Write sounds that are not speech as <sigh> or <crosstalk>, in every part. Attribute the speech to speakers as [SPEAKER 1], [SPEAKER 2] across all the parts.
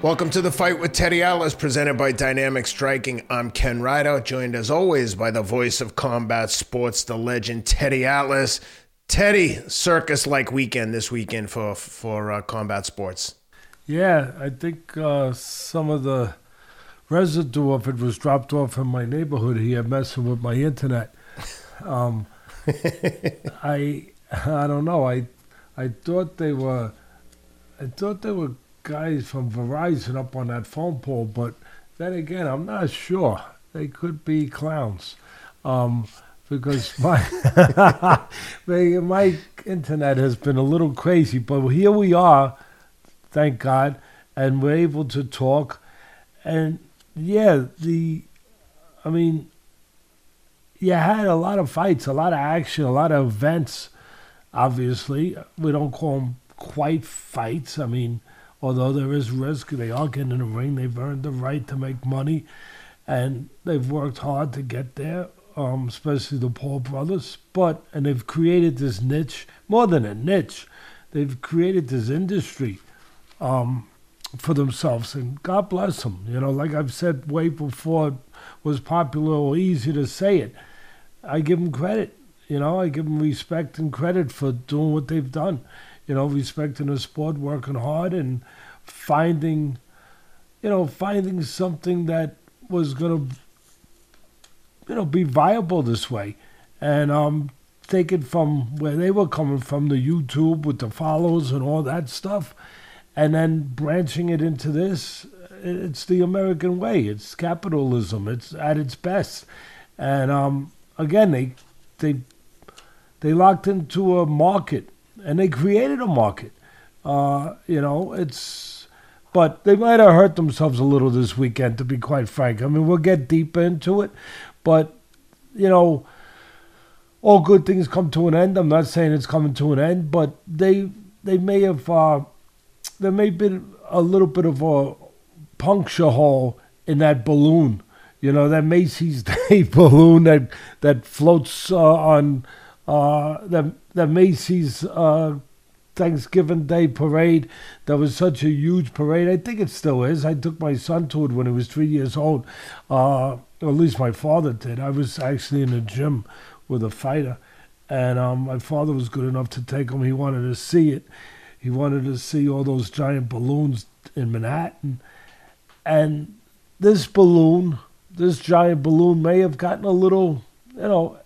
[SPEAKER 1] Welcome to the fight with Teddy Atlas, presented by Dynamic Striking. I'm Ken Rideout, joined as always by the voice of combat sports, the legend Teddy Atlas. Teddy, circus-like weekend this weekend for for uh, combat sports.
[SPEAKER 2] Yeah, I think uh, some of the residue of it was dropped off in my neighborhood here, messing with my internet. Um, <laughs> I I don't know. I I thought they were I thought they were guys from Verizon up on that phone pole, but then again, I'm not sure. They could be clowns. Um, because <laughs> my my my internet has been a little crazy, but here we are, thank God, and we're able to talk. And yeah, the, I mean, you had a lot of fights, a lot of action, a lot of events. Obviously, we don't call them quite fights. I mean, although there is risk, they are getting in the ring. They've earned the right to make money, and they've worked hard to get there um, especially the Paul brothers. But and they've created this niche, more than a niche, they've created this industry um, for themselves, and God bless them. You know, like I've said way before, it was popular or easy to say it. I give them credit. You know, I give them respect and credit for doing what they've done. You know, respecting the sport, working hard, and finding, you know, finding something that was going to you know, be viable this way. And um, take it from where they were coming from, the YouTube with the follows and all that stuff, and then branching it into this. It's the American way. It's capitalism. It's at its best. And um, again, they they they locked into a market, and they created a market. Uh, you know, it's but they might have hurt themselves a little this weekend, to be quite frank. I mean, we'll get deeper into it, but, you know, all good things come to an end. I'm not saying it's coming to an end, but they they may have uh, there may have been a little bit of a puncture hole in that balloon. You know that Macy's <laughs> Day balloon that that floats uh, on uh, that that Macy's uh, Thanksgiving Day parade. That was such a huge parade. I think it still is. I took my son to it when he was three years old. Uh, at least my father did. I was actually in the gym with a fighter, and um, my father was good enough to take him. He wanted to see it. He wanted to see all those giant balloons in Manhattan, and this balloon, this giant balloon, may have gotten a little, you know,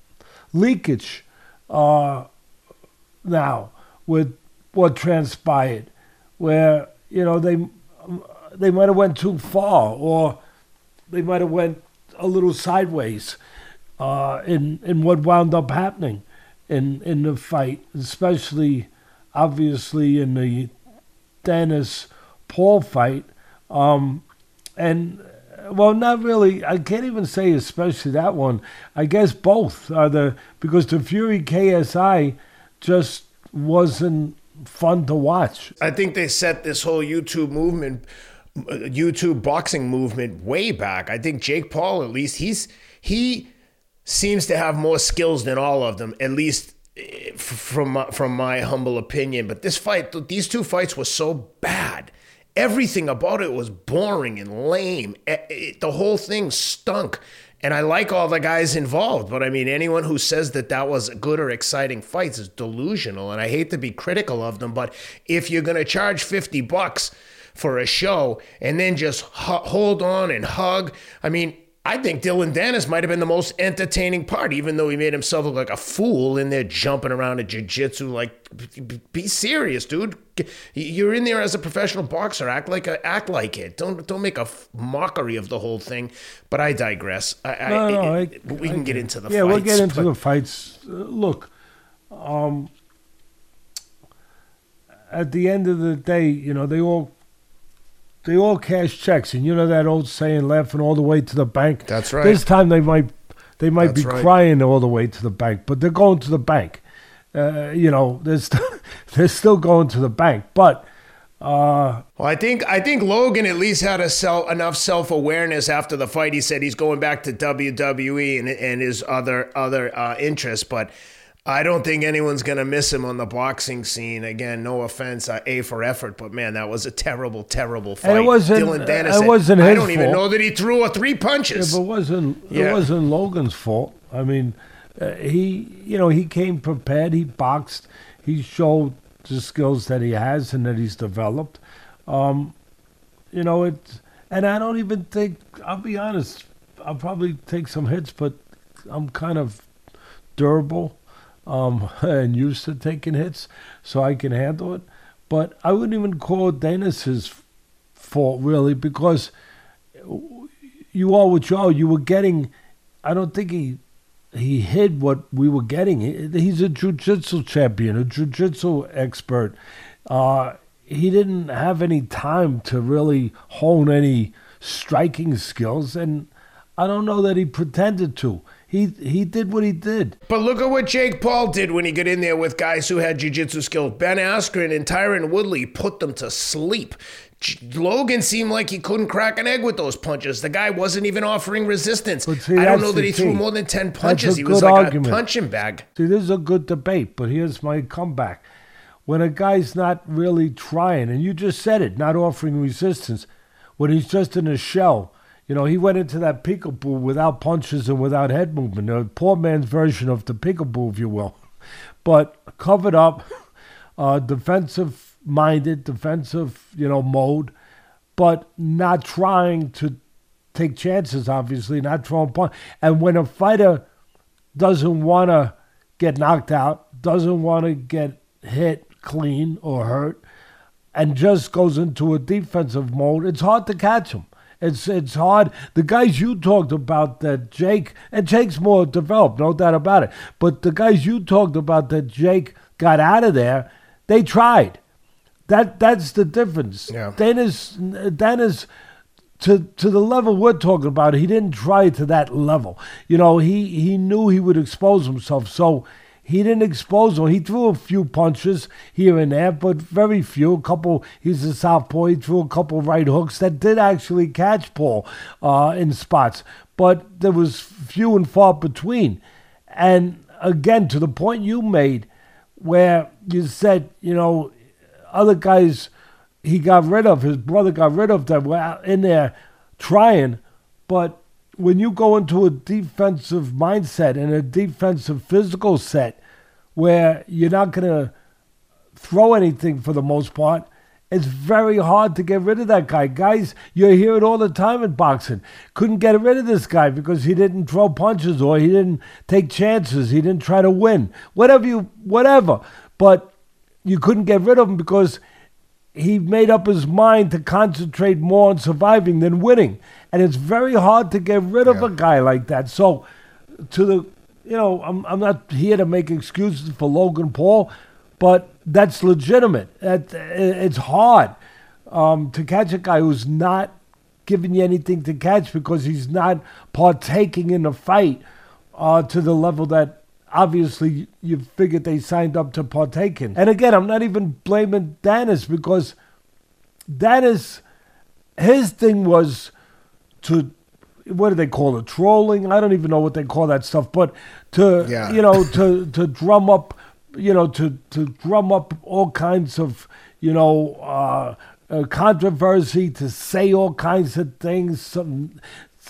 [SPEAKER 2] leakage uh, now with what transpired, where you know they they might have went too far, or they might have went a little sideways uh, in in what wound up happening in in the fight, especially obviously in the Danis Paul fight, um, and well, not really. I can't even say especially that one. I guess both are the because the Fury KSI just wasn't fun to watch.
[SPEAKER 1] I think they set this whole YouTube movement, YouTube boxing movement way back. I think Jake Paul, at least, he's he seems to have more skills than all of them, at least eh, from from my humble opinion. But this fight, these two fights were so bad. Everything about it was boring and lame. It, eh, it, the whole thing stunk. And I like all the guys involved, but I mean, anyone who says that that was good or exciting fights is delusional. And I hate to be critical of them, but if you're going to charge 50 bucks for a show and then just hold on and hug, I mean, I think Dillon Danis might have been the most entertaining part, even though he made himself look like a fool in there jumping around in jiu-jitsu. Like, be serious, dude. You're in there as a professional boxer. Act like a, act like it. Don't don't make a mockery of the whole thing. But I digress. I, no, I, no, it, I, we can get into the
[SPEAKER 2] yeah,
[SPEAKER 1] fights,
[SPEAKER 2] we'll get into but, the fights. Uh, look, um, at the end of the day, you know, they all they all cash checks, and you know that old saying, "Laughing all the way to the bank."
[SPEAKER 1] That's right.
[SPEAKER 2] This time they might they might That's be right. crying all the way to the bank, but they're going to the bank. Uh, you know, they're, st- <laughs> they're still going to the bank, but. Uh,
[SPEAKER 1] well, I think I think Logan at least had a self, enough self awareness after the fight. He said he's going back to WWE and and his other other uh, interests, but I don't think anyone's gonna miss him on the boxing scene. Again, no offense, uh, A for effort, but man, that was a terrible, terrible fight.
[SPEAKER 2] And it wasn't-
[SPEAKER 1] Dillon Danis.
[SPEAKER 2] it wasn't
[SPEAKER 1] I don't even know that he threw a three
[SPEAKER 2] Yeah,
[SPEAKER 1] punches.
[SPEAKER 2] but it wasn't
[SPEAKER 1] Yeah.
[SPEAKER 2] it wasn't Logan's fault. I mean, uh, he you know he came prepared. He boxed. He showed the skills that he has and that he's developed. Um, you know it, and I don't even think I'll be honest. I'll probably take some hits, but I'm kind of durable um, <laughs> and used to taking hits, so I can handle it. But I wouldn't even call it Danis's fault really because you all you are. You were getting. I don't think he he hid what we were getting. He- He's a jujitsu champion, a jujitsu expert. Uh, he didn't have any time to really hone any striking skills, and I don't know that he pretended to. He he did what he did.
[SPEAKER 1] But look at what Jake Paul did when he got in there with guys who had jiu-jitsu skills. Ben Askren and Tyron Woodley put them to sleep. J- Logan seemed like he couldn't crack an egg with those punches. The guy wasn't even offering resistance.
[SPEAKER 2] See,
[SPEAKER 1] I don't know that he threw more than 10 punches. He was like
[SPEAKER 2] argument.
[SPEAKER 1] a punching bag.
[SPEAKER 2] See, this is a good debate, but here's my comeback. When a guy's not really trying, and you just said it, not offering resistance, when he's just in a shell, you know, he went into that peekaboo without punches and without head movement, a poor man's version of the peekaboo, if you will. But covered up, uh, defensive minded, defensive, you know, mode, but not trying to take chances, obviously, not throwing punch. And when a fighter doesn't want to get knocked out, doesn't want to get hit clean or hurt, and just goes into a defensive mode, it's hard to catch him. It's it's hard. The guys you talked about that Jake and Jake's more developed, no doubt about it. But the guys you talked about that Jake got out of there, they tried. That that's the difference.
[SPEAKER 1] Yeah.
[SPEAKER 2] Danis Danis to to the level we're talking about, he didn't try to that level. You know, he he knew he would expose himself, so he didn't expose him. He threw a few punches here and there, but very few. A couple. He's a southpaw. He threw a couple right hooks that did actually catch Paul uh, in spots, but there was few and far between. And again, to the point you made, where you said, you know, other guys he got rid of, his brother got rid of that were in there trying. But when you go into a defensive mindset and a defensive physical set where you're not going to throw anything for the most part, it's very hard to get rid of that guy. Guys, you hear it all the time in boxing. Couldn't get rid of this guy because he didn't throw punches or he didn't take chances. He didn't try to win. Whatever you, whatever. But you couldn't get rid of him because he made up his mind to concentrate more on surviving than winning. And it's very hard to get rid of a guy like that. So, to the, you know, I'm, I'm not here to make excuses for Logan Paul, but that's legitimate. That, it's hard um, to catch a guy who's not giving you anything to catch because he's not partaking in the fight uh, to the level that obviously you figured they signed up to partake in. And again, I'm not even blaming Danis because Danis, his thing was to, what do they call it? Trolling? I don't even know what they call that stuff, but to,
[SPEAKER 1] Yeah.
[SPEAKER 2] you know, to, to drum up, you know, to, to drum up all kinds of, you know, uh, uh, controversy, to say all kinds of things, some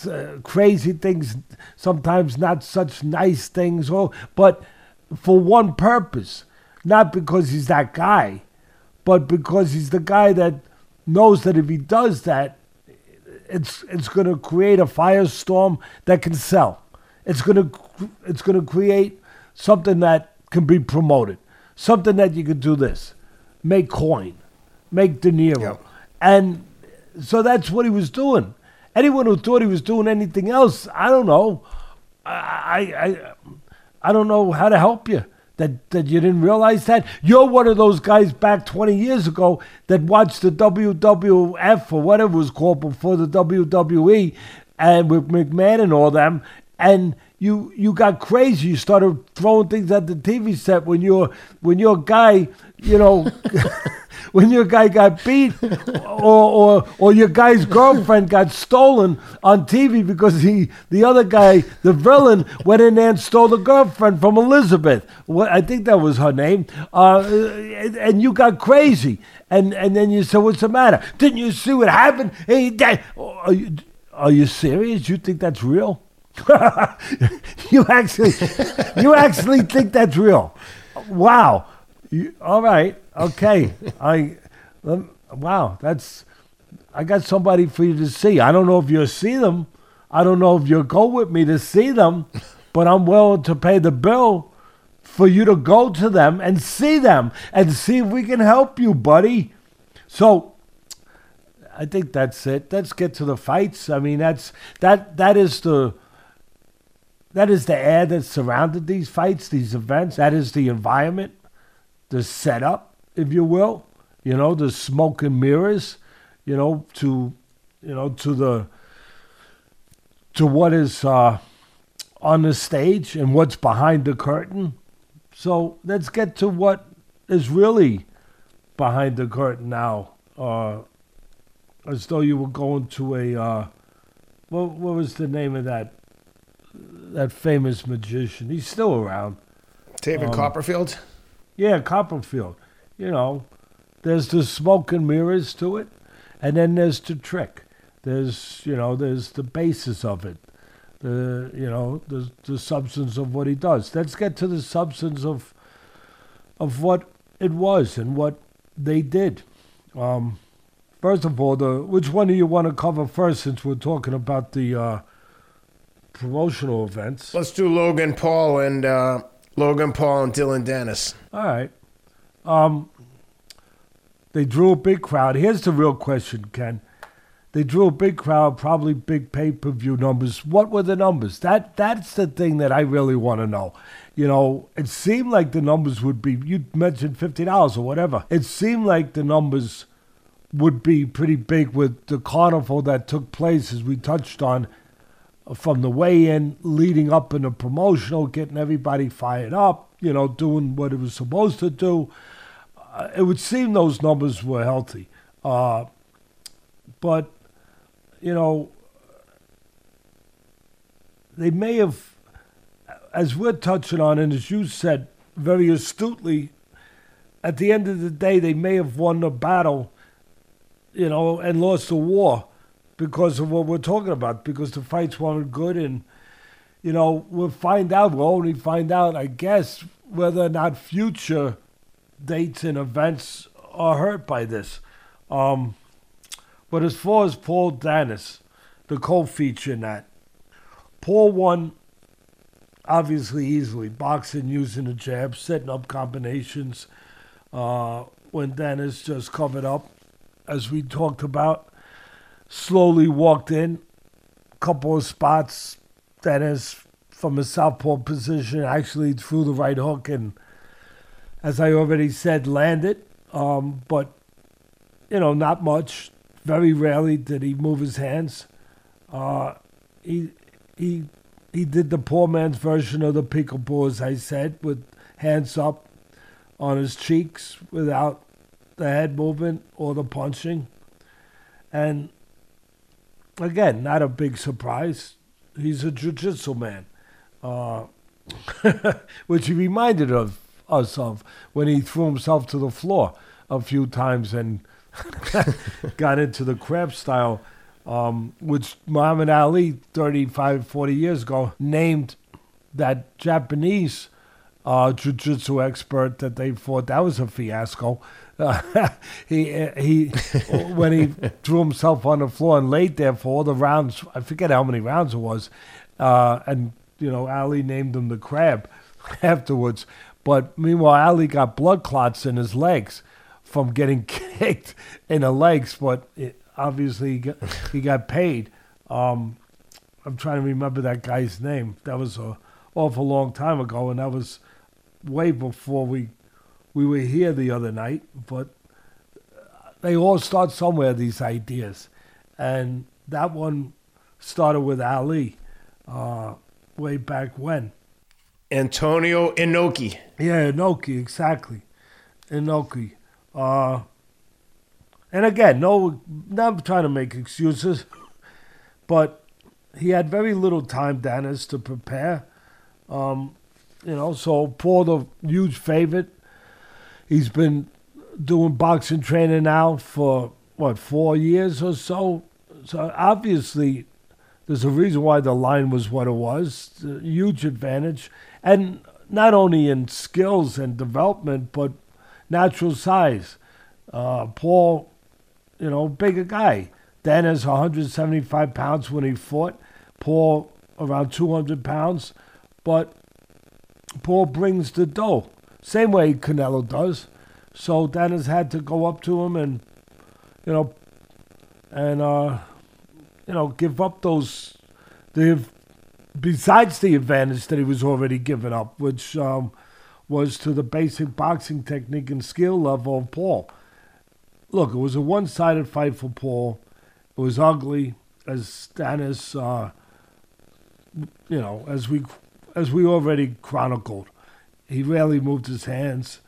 [SPEAKER 2] uh, crazy things, sometimes not such nice things, or, but for one purpose, not because he's that guy, but because he's the guy that knows that if he does that, it's it's going to create a firestorm that can sell. It's going to it's going to create something that can be promoted, something that you could do this, make coin, make
[SPEAKER 1] dinero,
[SPEAKER 2] and so that's what he was doing. Anyone who thought he was doing anything else, I don't know. I I I, I don't know how to help you. That, that you didn't realize that? You're one of those guys back 20 years ago that watched the WWF or whatever it was called before the WWE and with McMahon and all them and you you got crazy. You started throwing things at the TV set when you're when your guy you know <laughs> when your guy got beat, <laughs> or, or or your guy's girlfriend got stolen on TV because he the other guy, the villain, went in there and stole the girlfriend from Elizabeth. What I think that was her name. Uh, and you got crazy, and and then you said, "What's the matter? Didn't you see what happened?" Hey, Dad, are you are you serious? You think that's real? <laughs> you actually, you actually think that's real? Wow. You, all right. Okay. <laughs> I. Wow. That's. I got somebody for you to see. I don't know if you'll see them. I don't know if you'll go with me to see them, <laughs> but I'm willing to pay the bill for you to go to them and see them and see if we can help you, buddy. So I think that's it. Let's get to the fights. I mean, that's that that is the that is the air that surrounded these fights, these events. That is the environment, the setup, if you will. You know, the smoke and mirrors. You know, to you know to the to what is uh, on the stage and what's behind the curtain. So let's get to what is really behind the curtain now. Uh, as though you were going to a uh, what, what was the name of that that famous magician? He's still around.
[SPEAKER 1] David um, Copperfield.
[SPEAKER 2] Yeah, Copperfield. You know, there's the smoke and mirrors to it, and then there's the trick. There's you know there's the basis of it, the you know the the substance of what he does. Let's get to the substance of of what it was and what they did. Um, First of all, the which one do you want to cover first since we're talking about the uh, promotional events?
[SPEAKER 1] Let's do Logan Paul and uh, Logan Paul and Dillon Danis.
[SPEAKER 2] All right. Um, they drew a big crowd. Here's the real question, Ken. They drew a big crowd, probably big pay per view numbers. What were the numbers? That that's the thing that I really want to know. You know, it seemed like the numbers would be. You mentioned fifty dollars or whatever. It seemed like the numbers would be pretty big with the carnival that took place, as we touched on, from the weigh in leading up in the promotional, getting everybody fired up, you know, doing what it was supposed to do. Uh, it would seem those numbers were healthy. Uh, but, you know, they may have, as we're touching on, and as you said very astutely, at the end of the day, they may have won the battle you know, and lost the war because of what we're talking about, because the fights weren't good. And, you know, we'll find out, we'll only find out, I guess, whether or not future dates and events are hurt by this. Um, but as far as Paul Danis, the co feature in that, Paul won obviously easily, boxing using the jab, setting up combinations. Uh, when Danis just covered up as we talked about, slowly walked in, couple of spots Danis from a southpaw position, actually threw the right hook and, as I already said, landed. Um, but, you know, not much. Very rarely did he move his hands. Uh, he, he, he did the poor man's version of the peekaboo, as I said, with hands up on his cheeks without the head movement or the punching. And again, not a big surprise. He's a jiu-jitsu man, uh, <laughs> which he reminded of us of when he threw himself to the floor a few times and <laughs> got into the crab style, um, which Muhammad Ali 35, 40 years ago named that Japanese uh, jiu-jitsu expert that they fought. That was a fiasco. <laughs> Uh, he he <laughs> when he threw himself on the floor and laid there for all the rounds. I forget how many rounds it was, uh, and you know Ali named him the crab <laughs> afterwards. But meanwhile, Ali got blood clots in his legs from getting kicked in the legs. But it, obviously, he got, he got paid. Um, I'm trying to remember that guy's name. That was a awful long time ago, and that was way before we we were here the other night, but they all start somewhere, these ideas. And that one started with Ali uh, way back when.
[SPEAKER 1] Antonio Inoki.
[SPEAKER 2] Yeah, Inoki, exactly. Inoki. Uh, and again, no, not trying to make excuses, but he had very little time, Danis, to prepare. Um, you know, so Paul, the huge favorite, he's been doing boxing training now for what four years or so. So obviously, there's a reason why the line was what it was. Huge advantage, and not only in skills and development, but natural size. Uh, Paul, you know, bigger guy. Danis 175 pounds when he fought. Paul around 200 pounds, but Paul brings the dough. Same way Canelo does. So Dan has had to go up to him and, you know, and uh, you know, give up those the besides the advantage that he was already giving up, which um, was to the basic boxing technique and skill level of Paul. Look, it was a one-sided fight for Paul. It was ugly, as Danis, uh, you know, as we as we already chronicled. He rarely moved his hands.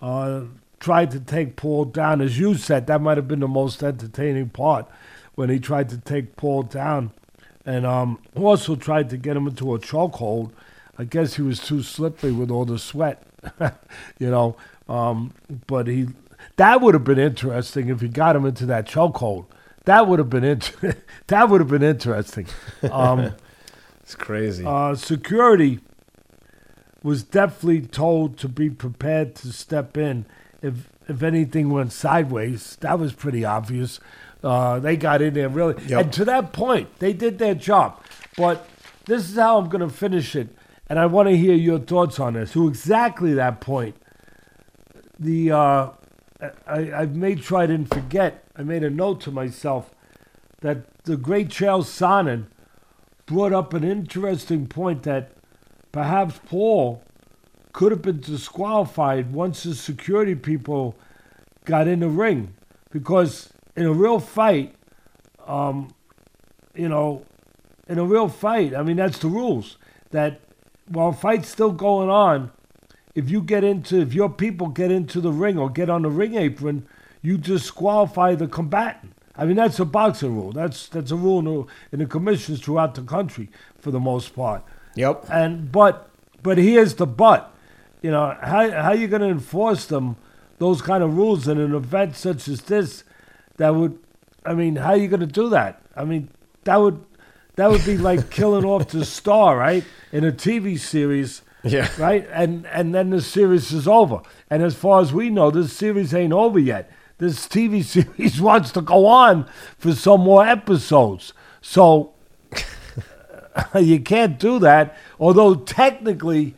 [SPEAKER 2] Uh, tried to take Paul down, as you said. That might have been the most entertaining part when he tried to take Paul down, and um, also tried to get him into a chokehold. I guess he was too slippery with all the sweat, <laughs> you know. Um, but he that would have been interesting if he got him into that chokehold. That would have been inter- <laughs> that would have been interesting. <laughs> Um,
[SPEAKER 1] it's crazy.
[SPEAKER 2] Uh, security was definitely told to be prepared to step in if if anything went sideways. That was pretty obvious. Uh, they got in there really,
[SPEAKER 1] Yep.
[SPEAKER 2] and to that point, they did their job. But this is how I'm going to finish it, and I want to hear your thoughts on this. To exactly that point, the uh, I, I made sure I didn't forget. I made a note to myself that the great Chael Sonnen brought up an interesting point that perhaps Paul could have been disqualified once the security people got in the ring because in a real fight, um, you know, in a real fight, I mean that's the rules. That while fight's still going on, if you get into if your people get into the ring or get on the ring apron, you disqualify the combatant. I mean that's a boxing rule. That's that's a rule in the, in the commissions throughout the country for the most part.
[SPEAKER 1] Yep.
[SPEAKER 2] And but but here's the but. You know how how you going to enforce them those kind of rules in an event such as this? That would, I mean, how are you going to do that? I mean, that would that would be like <laughs> killing off the star, right? In a TV series,
[SPEAKER 1] Yeah.
[SPEAKER 2] right? And and then the series is over. And as far as we know, this series ain't over yet. This TV <laughs> series wants to go on for some more episodes. So <laughs> you can't do that. Although technically,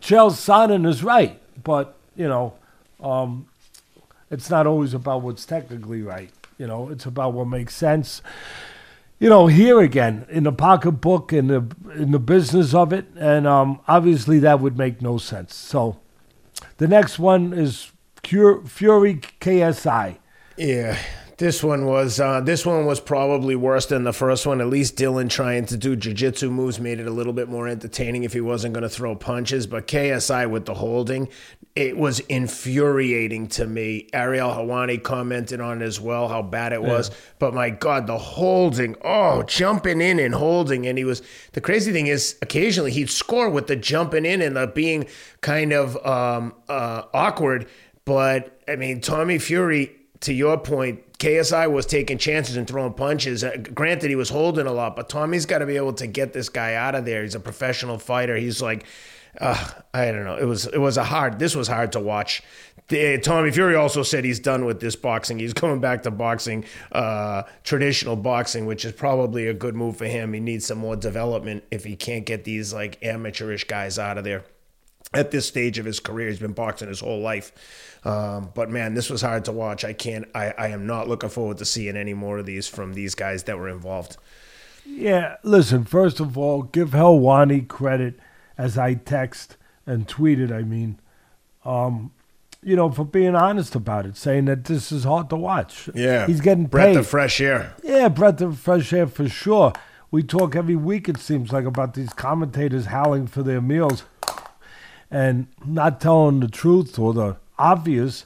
[SPEAKER 2] Chael Sonnen is right, but you know, um, it's not always about what's technically right. You know, it's about what makes sense. You know, here again in the pocketbook in the in the business of it, and um, obviously that would make no sense. So, the next one is Cure, Fury KSI.
[SPEAKER 1] Yeah, this one was uh, this one was probably worse than the first one. At least Dillon trying to do jujitsu moves made it a little bit more entertaining if he wasn't going to throw punches. But KSI with the holding, it was infuriating to me. Ariel Helwani commented on it as well how bad it was. But my God, the holding, oh, jumping in and holding, and he was. The crazy thing is, occasionally he'd score with the jumping in and the being kind of um, uh, awkward. But I mean, Tommy Fury, to your point, KSI was taking chances and throwing punches. Uh, granted, he was holding a lot, but Tommy's got to be able to get this guy out of there. He's a professional fighter. He's like, uh, I don't know. It was it was a hard. This was hard to watch. The, Tommy Fury also said he's done with this boxing. He's <laughs> going back to boxing, uh, traditional boxing, which is probably a good move for him. He needs some more development if he can't get these like amateurish guys out of there at this stage of his career. He's been boxing his whole life. Um, but man, this was hard to watch. I can't, I, I am not looking forward to seeing any more of these from these guys that were involved.
[SPEAKER 2] Yeah, listen, first of all, give Helwani credit as I text and tweeted, I mean, um, you know, for being honest about it, saying that this is hard to watch.
[SPEAKER 1] Yeah.
[SPEAKER 2] He's getting
[SPEAKER 1] Breath
[SPEAKER 2] paid.
[SPEAKER 1] of fresh air.
[SPEAKER 2] Yeah, breath of fresh air for sure. We talk every week, it seems like, about these commentators howling for their meals and not telling the truth or the obvious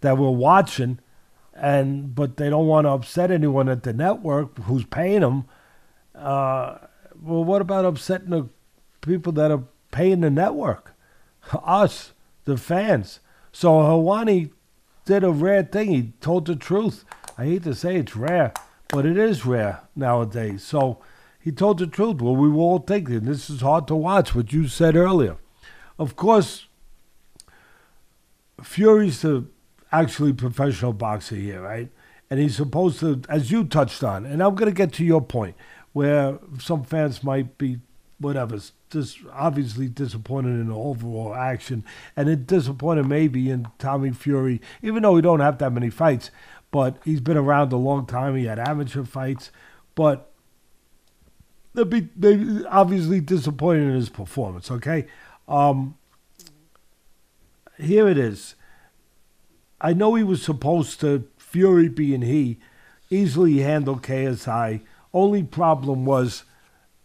[SPEAKER 2] that we're watching. and but they don't want to upset anyone at the network who's paying them. Uh, well, what about upsetting the people that are paying the network? <laughs> Us, the fans. So Helwani did a rare thing. He told the truth. I hate to say it's rare, but it is rare nowadays. So he told the truth. Well, we were all thinking this is hard to watch, what you said earlier. Of course, Fury's the actually professional boxer here, right? And he's supposed to, as you touched on, and I'm going to get to your point, where some fans might be, whatever, just obviously disappointed in the overall action, and it disappointed maybe in Tommy Fury, even though he don't have that many fights, but he's been around a long time. He had amateur fights, but they'll be they obviously disappointed in his performance. Okay, um, here it is. I know he was supposed to, Fury being he, easily handle KSI. Only problem was,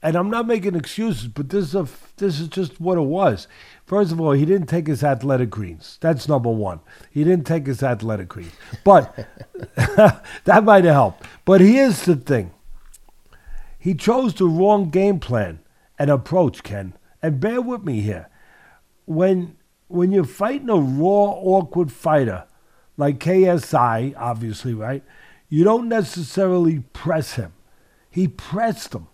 [SPEAKER 2] and I'm not making excuses, but this is a, this is just what it was. First of all, he didn't take his athletic greens. That's number one. He didn't take his athletic greens, but <laughs> that might have helped. But here's the thing: he chose the wrong game plan and approach, Ken. And bear with me here. When when you're fighting a raw, awkward fighter like KSI, obviously, right? You don't necessarily press him. He pressed him.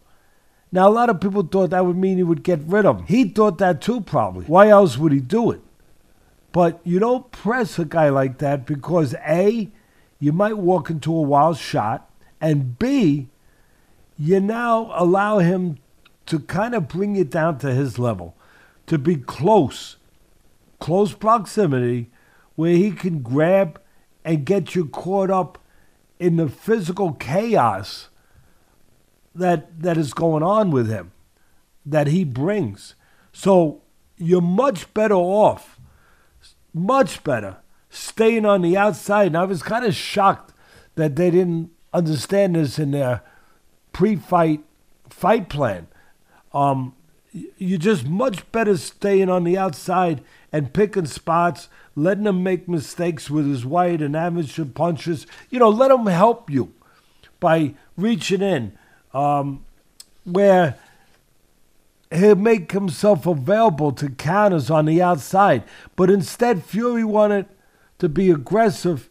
[SPEAKER 2] Now, a lot of people thought that would mean he would get rid of him. He thought that too, probably. Why else would he do it? But you don't press a guy like that because A, you might walk into a wild shot, and B, you now allow him to kind of bring you down to his level, to be close, close proximity, where he can grab and get you caught up in the physical chaos that that is going on with him that he brings. So you're much better off, much better, staying on the outside. And I was kind of shocked that they didn't understand this in their pre-fight fight plan. Um, you're just much better staying on the outside and picking spots, letting him make mistakes with his white and amateur punches. You know, let him help you by reaching in, um, where he'll make himself available to counters on the outside. But instead, Fury wanted to be aggressive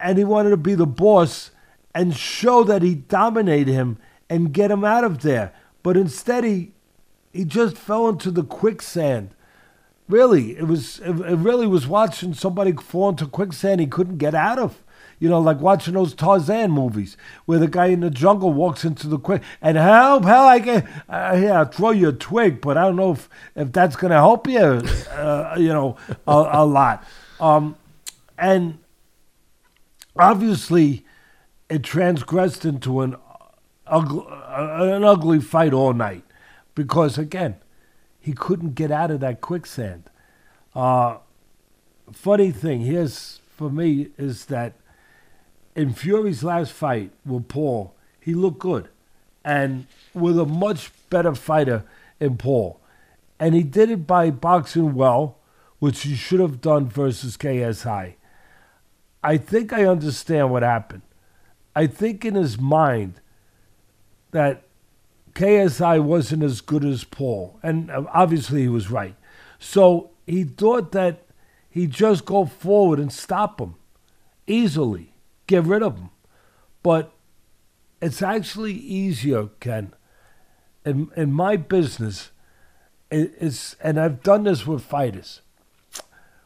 [SPEAKER 2] and he wanted to be the boss and show that he dominated him and get him out of there. But instead, he, he just fell into the quicksand. Really, it was it really was watching somebody fall into quicksand he couldn't get out of. You know, like watching those Tarzan movies where the guy in the jungle walks into the quick and help, help! I can, uh, yeah, I'll throw you a twig, but I don't know if, if that's to help you, uh, you know, a, a lot. Um, and obviously, it transgressed into an ugly, uh, an ugly fight all night because again, he couldn't get out of that quicksand. Uh, funny thing, here's for me is that in Fury's last fight with Paul, he looked good and with a much better fighter in Paul. And he did it by boxing well, which he should have done versus KSI. I think I understand what happened. I think in his mind that KSI wasn't as good as Paul. And uh, obviously he was right. So he thought that he'd just go forward and stop him easily get rid of him. But it's actually easier, Ken. In in my business, it, it's and I've done this with fighters,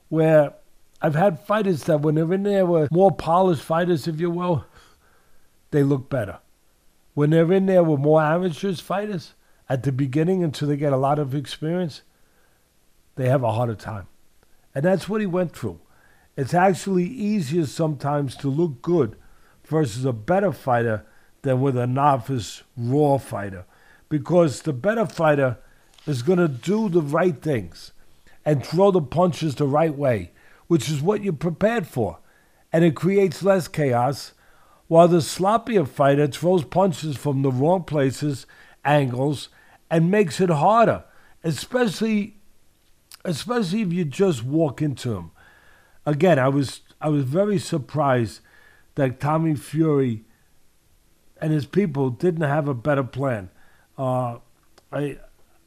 [SPEAKER 2] where I've had fighters that when they're in there with more polished fighters, if you will, they look better. When they're in there with more amateurs fighters at the beginning until they get a lot of experience, they have a harder time. And that's what he went through. It's actually easier sometimes to look good versus a better fighter than with a novice raw fighter because the better fighter is going to do the right things and throw the punches the right way, which is what you're prepared for. And it creates less chaos, while the sloppier fighter throws punches from the wrong places, angles, and makes it harder, especially especially if you just walk into him again, I was I was very surprised that Tommy Fury and his people didn't have a better plan. Uh, I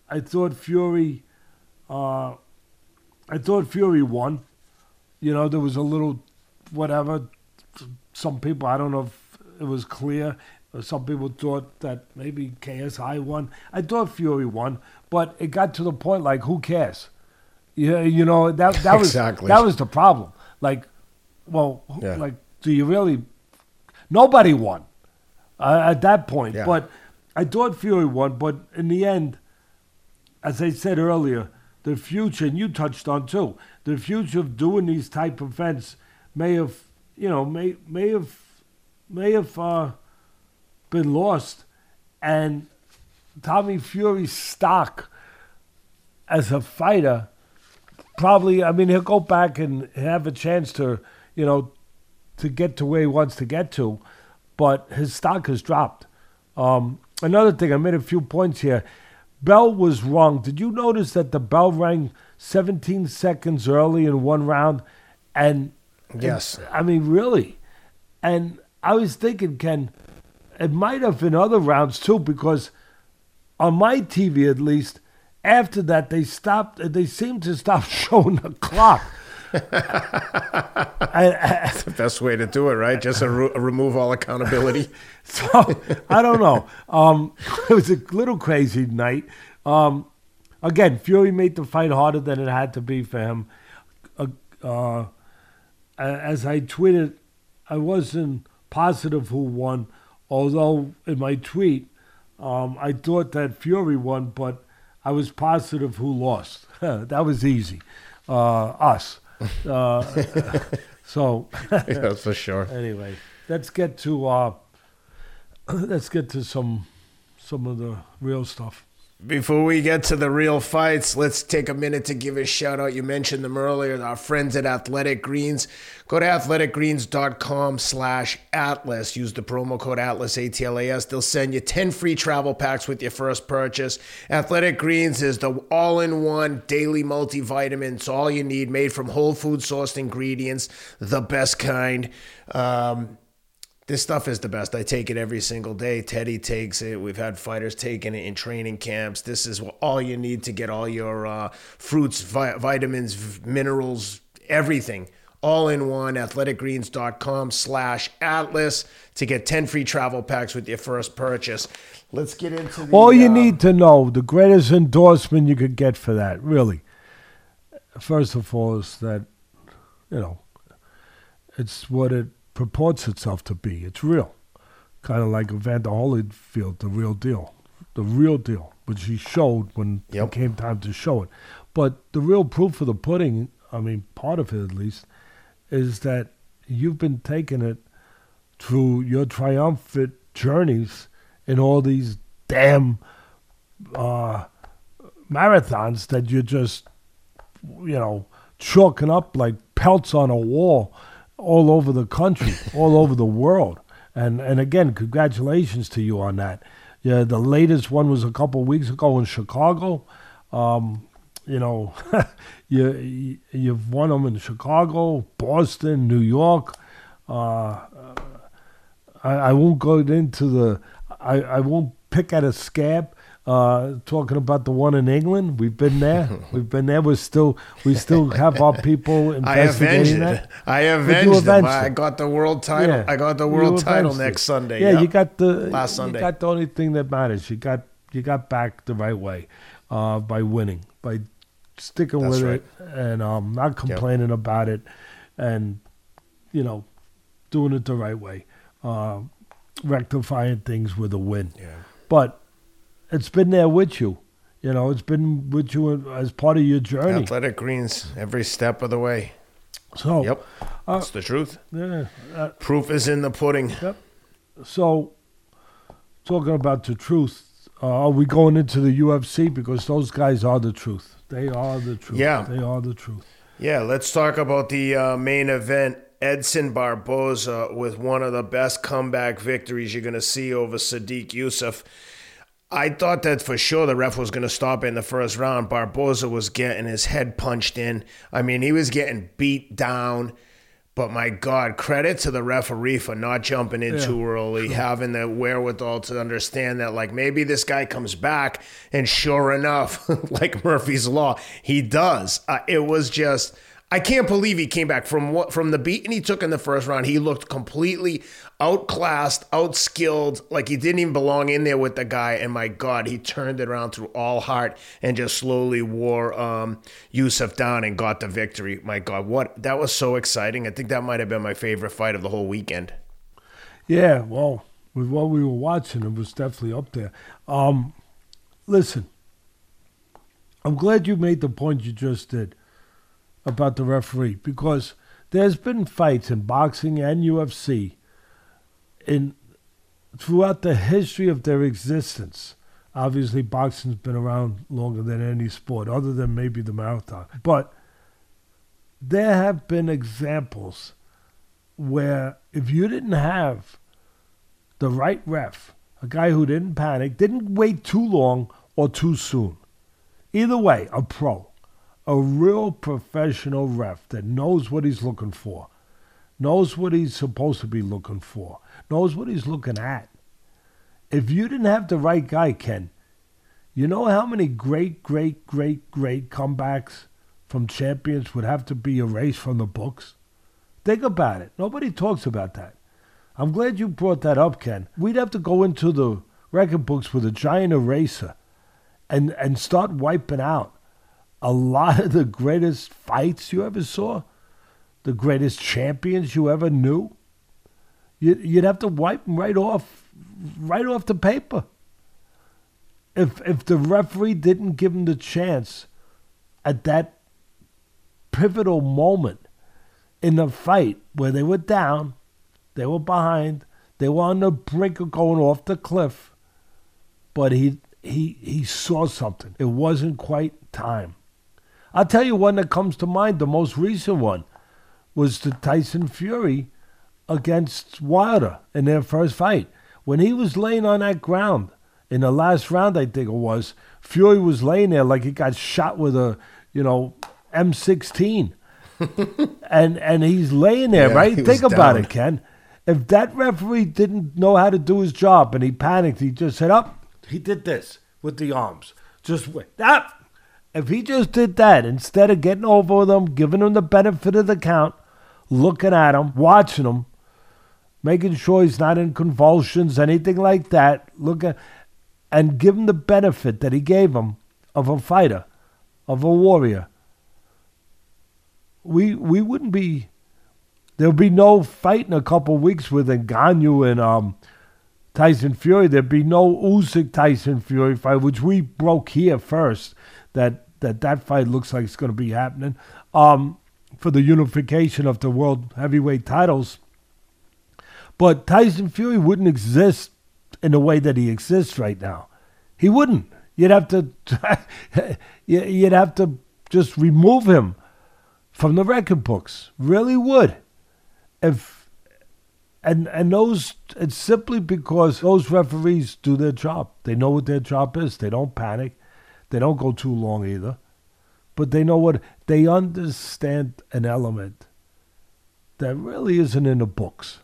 [SPEAKER 2] I thought Fury uh, I thought Fury won. You know, there was a little whatever. Some people I don't know if it was clear. Some people thought that maybe KSI won. I thought Fury won, but it got to the point like who cares? Yeah, you know that that was
[SPEAKER 1] Exactly.
[SPEAKER 2] that was the problem. Like, well, who-
[SPEAKER 1] Yeah.
[SPEAKER 2] like, do you really? Nobody won uh, at that point.
[SPEAKER 1] Yeah.
[SPEAKER 2] But I thought Fury won. But in the end, as I said earlier, the future, and you touched on too, the future of doing these type of events may have, you know, may may have, may have uh, been lost, and Tommy Fury's stock as a fighter probably. I mean, he'll go back and have a chance to, you know, to get to where he wants to get to, but his stock has dropped. Um, another thing, I made a few points here. Bell was wrong. Did you notice that the bell rang 17 seconds early in one round? And
[SPEAKER 1] Yes.
[SPEAKER 2] I mean, really. And I was thinking, Ken, it might have been other rounds too, because on my TV at least, after that they stopped. They seemed to stop <laughs> showing the clock. <laughs> I,
[SPEAKER 1] the best way to do it, right? Just to re- remove all accountability. <laughs>
[SPEAKER 2] So I don't know. Um, it was a little crazy night. Um, again, Fury made the fight harder than it had to be for him. Uh, uh, as I tweeted, I wasn't positive who won, although in my tweet um, I thought that Fury won, but I was positive who lost. <laughs> that was easy. Uh, us. Uh, <laughs> so <laughs>
[SPEAKER 1] That's for sure.
[SPEAKER 2] anyway, let's get to uh, <clears throat> let's get to some some of the real stuff.
[SPEAKER 1] Before we get to the real fights, let's take a minute to give a shout out. You mentioned them earlier, our friends at Athletic Greens. Go to athleticgreens.com slash atlas. Use the promo code atlas, A-T-L-A-S. They'll send you 10 free travel packs with your first purchase. Athletic Greens is the all-in-one daily multivitamin. It's all you need, made from whole food sourced ingredients, the best kind. Um, this stuff is the best. I take it every single day. Teddy takes it. We've had fighters taking it in training camps. This is all you need to get all your uh, fruits, vi- vitamins, v- minerals, everything. All in one, athleticgreens.com slash atlas to get 10 free travel packs with your first purchase. Let's get into the,
[SPEAKER 2] All you
[SPEAKER 1] uh,
[SPEAKER 2] need to know, the greatest endorsement you could get for that, really, first of all, is that you know it's what it purports itself to be. It's real, kind of like Evander Holyfield, the real deal, the real deal, which he showed when
[SPEAKER 1] Yep.
[SPEAKER 2] it came time to show it. But the real proof of the pudding, I mean, part of it at least, is that you've been taking it through your triumphant journeys in all these damn uh, marathons that you're just, you know, chalking up like pelts on a wall all over the country, all over the world. And and again, congratulations to you on that. Yeah, the latest one was a couple weeks ago in Chicago. Um, you know, you, <laughs> you you've won them in Chicago, Boston, New York. Uh, I, I won't go into the. I, I won't pick at a scab. Uh, talking about the one in England, we've been there. <laughs> We've been there. We're still we still have our people <laughs>
[SPEAKER 1] I avenged
[SPEAKER 2] investigating
[SPEAKER 1] it.
[SPEAKER 2] that.
[SPEAKER 1] I avenged them. I got the world title.
[SPEAKER 2] Yeah,
[SPEAKER 1] I got the world title
[SPEAKER 2] avenged it.
[SPEAKER 1] next Sunday.
[SPEAKER 2] Yeah,
[SPEAKER 1] Yep.
[SPEAKER 2] you got the
[SPEAKER 1] Last
[SPEAKER 2] you
[SPEAKER 1] Sunday.
[SPEAKER 2] got the only thing that matters. You got you got back the right way uh, by winning, by sticking
[SPEAKER 1] That's
[SPEAKER 2] with
[SPEAKER 1] right.
[SPEAKER 2] it, and um, not complaining about it, and you know, doing it the right way, uh, rectifying things with a win.
[SPEAKER 1] Yeah.
[SPEAKER 2] But it's been there with you. You know, it's been with you as part of your journey.
[SPEAKER 1] Athletic Greens every step of the way.
[SPEAKER 2] So,
[SPEAKER 1] Yep. That's the truth.
[SPEAKER 2] yeah, uh,
[SPEAKER 1] Proof is in the pudding. Yep.
[SPEAKER 2] So, talking about the truth, uh, are we going into the UFC because those guys are the truth? They are the truth.
[SPEAKER 1] Yeah.
[SPEAKER 2] they are the truth.
[SPEAKER 1] Yeah, let's talk about the uh, main event. Edson Barboza with one of the best comeback victories you're going to see over Sodiq Yusuff. I thought that for sure the ref was going to stop it in the first round. Barboza was getting his head punched in. I mean, he was getting beat down. But my God, credit to the referee for not jumping in
[SPEAKER 2] Yeah,
[SPEAKER 1] too early, having the wherewithal to understand that, like, maybe this guy comes back, and sure enough, <laughs> like Murphy's Law, he does. Uh, it was just. I can't believe he came back from what from the beating he took in the first round. He looked completely outclassed, outskilled, like he didn't even belong in there with the guy. And my God, he turned it around through all heart and just slowly wore um, Yusuff down and got the victory. My God, what that was so exciting! I think that might have been my favorite fight of the whole weekend.
[SPEAKER 2] Yeah, well, with what we were watching, it was definitely up there. Um, listen, I'm glad you made the point you just did about the referee because there's been fights in boxing and UFC in throughout the history of their existence. Obviously, boxing's been around longer than any sport, other than maybe the marathon. But there have been examples where if you didn't have the right ref, a guy who didn't panic, didn't wait too long or too soon, either way, a pro, a real professional ref that knows what he's looking for, knows what he's supposed to be looking for, knows what he's looking at. If you didn't have the right guy, Ken, you know how many great, great, great, great comebacks from champions would have to be erased from the books? Think about it. Nobody talks about that. I'm glad you brought that up, Ken. We'd have to go into the record books with a giant eraser and, and start wiping out a lot of the greatest fights you ever saw, the greatest champions you ever knew. You, you'd have to wipe them right off, right off the paper. If if the referee didn't give him the chance at that pivotal moment in the fight where they were down, they were behind, they were on the brink of going off the cliff, but he he he saw something. It wasn't quite time. I'll tell you one that comes to mind. The most recent one was the Tyson Fury against Wilder in their first fight. When he was laying on that ground in the last round, I think it was, Fury was laying there like he got shot with a, you know, M16. <laughs> and and he's laying there,
[SPEAKER 1] Yeah,
[SPEAKER 2] right? Think about
[SPEAKER 1] down.
[SPEAKER 2] it, Ken. If that referee didn't know how to do his job and he panicked, he just said up. He did this with the arms. Just wait. Up. If he just did that instead of getting over them, giving them the benefit of the count, looking at him, watching him, making sure he's not in convulsions, anything like that, look at, and give him the benefit that he gave him of a fighter, of a warrior, we we wouldn't be. There'll be no fight in a couple weeks with Ngannou and um, Tyson Fury. There'd be no Usyk Tyson Fury fight, which we broke here first. That that that fight looks like it's going to be happening. Um, for the unification of the world heavyweight titles. But Tyson Fury wouldn't exist in the way that he exists right now. He wouldn't. You'd have to <laughs> you'd have to just remove him from the record books. Really would. If and and those it's simply because those referees do their job. They know what their job is. They don't panic. They don't go too long either. But they know what they understand an element that really isn't in the books.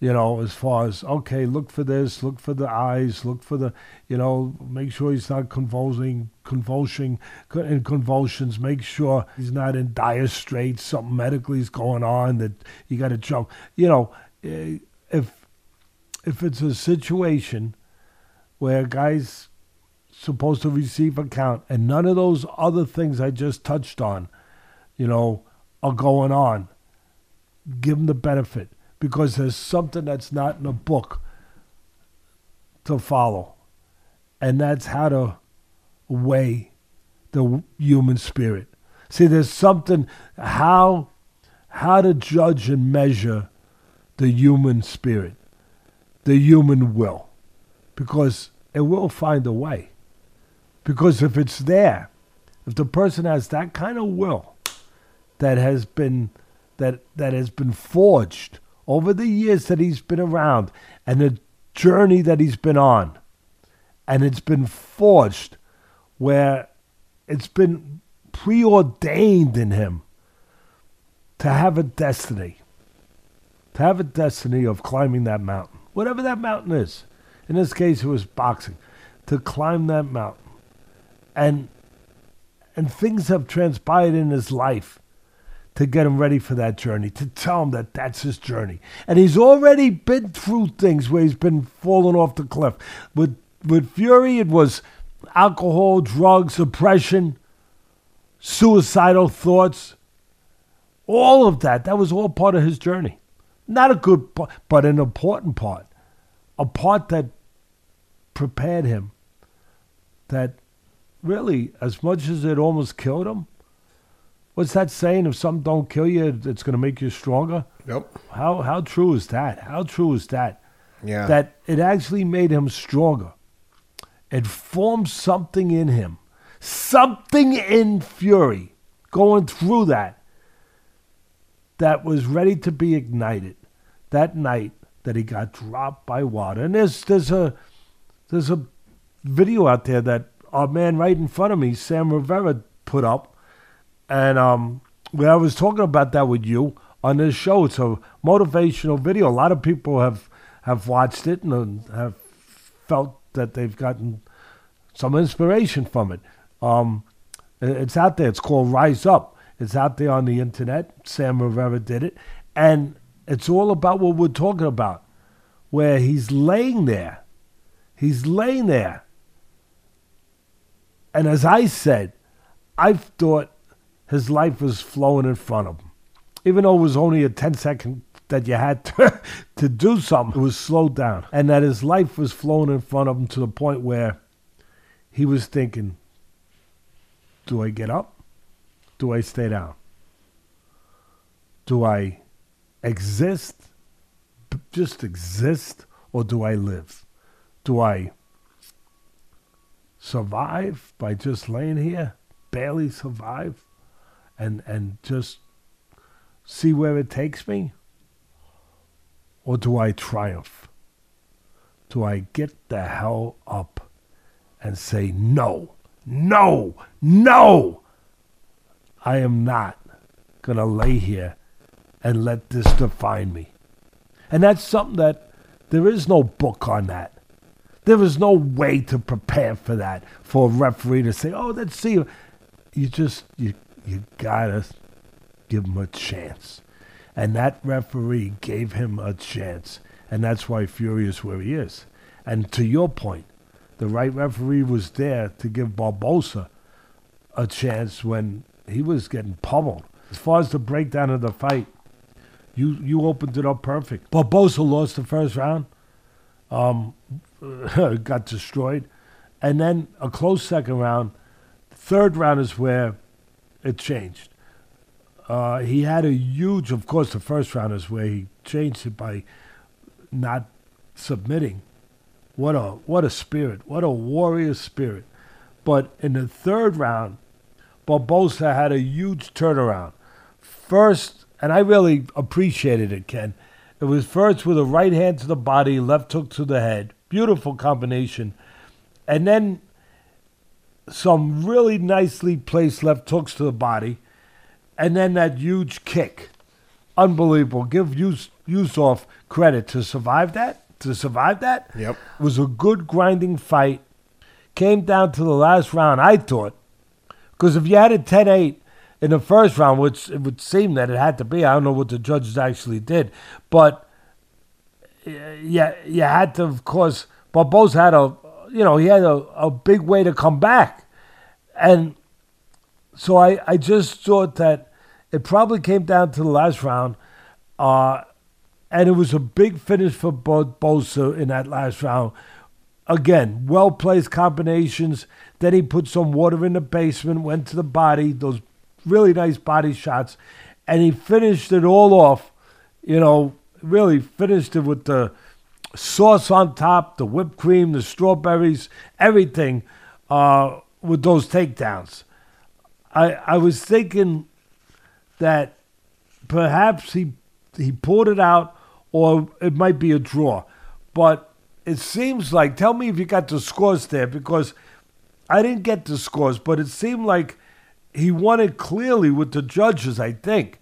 [SPEAKER 2] You know, as far as okay, look for this, look for the eyes, look for the, you know, make sure he's not convulsing, convulsing, in convulsions. Make sure he's not in dire straits. Something medically is going on that you got to jump. You know, eh, if if it's a situation where guy's supposed to receive account, and none of those other things I just touched on, you know, are going on, give them the benefit because there's something that's not in the book to follow. And that's how to weigh the human spirit. See, there's something how how to judge and measure the human spirit, the human will, because it will find a way. Because if it's there, if the person has that kind of will that has been that that has been forged over the years that he's been around and the journey that he's been on, and it's been forged where it's been preordained in him to have a destiny, to have a destiny of climbing that mountain, whatever that mountain is. In this case, it was boxing. To climb that mountain, and and things have transpired in his life to get him ready for that journey, to tell him that that's his journey. And he's already been through things where he's been falling off the cliff. With with Fury, it was alcohol, drugs, oppression, suicidal thoughts, all of that. That was all part of his journey. Not a good part, but an important part. A part that prepared him. That really, as much as it almost killed him, what's that saying? If something don't kill you, it's going to make you stronger.
[SPEAKER 1] Yep.
[SPEAKER 2] How how true is that? How true is that?
[SPEAKER 1] Yeah.
[SPEAKER 2] That it actually made him stronger. It formed something in him, something in Fury, going through that, that was ready to be ignited. That night that he got dropped by water, and there's there's a there's a video out there that our man right in front of me, Sam Rivera, put up, and um, when I was talking about that with you on this show, it's a motivational video. A lot of people have have watched it and uh, have felt that they've gotten some inspiration from it. Um, it's out there. It's called Rise Up. It's out there on the internet. Sam Rivera did it, and it's all about what we're talking about, where he's laying there. He's laying there. And as I said, I thought his life was flowing in front of him. Even though it was only a 10 second that you had to, <laughs> to do something, it was slowed down. And that his life was flowing in front of him to the point where he was thinking, do I get up? Do I stay down? Do I exist, just exist, or do I live? Do I survive by just laying here, barely survive, and and just see where it takes me? Or do I triumph? Do I get the hell up and say, no, no, no? I am not going to lay here and let this define me. And that's something that there is no book on that. There is no way to prepare for that for a referee to say, "Oh, let's see." You just you you gotta give him a chance, and that referee gave him a chance, and that's why Fury is where he is. And to your point, the right referee was there to give Barboza a chance when he was getting pummeled. As far as the breakdown of the fight, you you opened it up perfect. Barboza lost the first round. Um, <laughs> got destroyed. And then a close second round. Third round is where it changed. Uh, he had a huge, of course, the first round is where he changed it by not submitting. What a what a spirit! What a warrior spirit! But in the third round, Barboza had a huge turnaround. First, and I really appreciated it, Ken. It was first with a right hand to the body, left hook to the head. Beautiful combination. And then some really nicely placed left hooks to the body. And then that huge kick. Unbelievable. Give Yus- Yusuff credit to survive that. To survive that.
[SPEAKER 1] Yep.
[SPEAKER 2] Was a good grinding fight. Came down to the last round, I thought. Because if you had a 10 8 in the first round, which it would seem that it had to be, I don't know what the judges actually did, but yeah, you had to, of course, Barboza had a, you know, he had a, a big way to come back. And so I, I just thought that it probably came down to the last round. Uh, and it was a big finish for Barboza in that last round. Again, well placed combinations. Then he put some water in the basement, went to the body, those really nice body shots, and he finished it all off. You know, really finished it with the sauce on top, the whipped cream, the strawberries, everything uh, with those takedowns. I I was thinking that perhaps he he pulled it out, or it might be a draw, but it seems like. Tell me if you got the scores there because I didn't get the scores, but it seemed like he won it clearly with the judges. I think,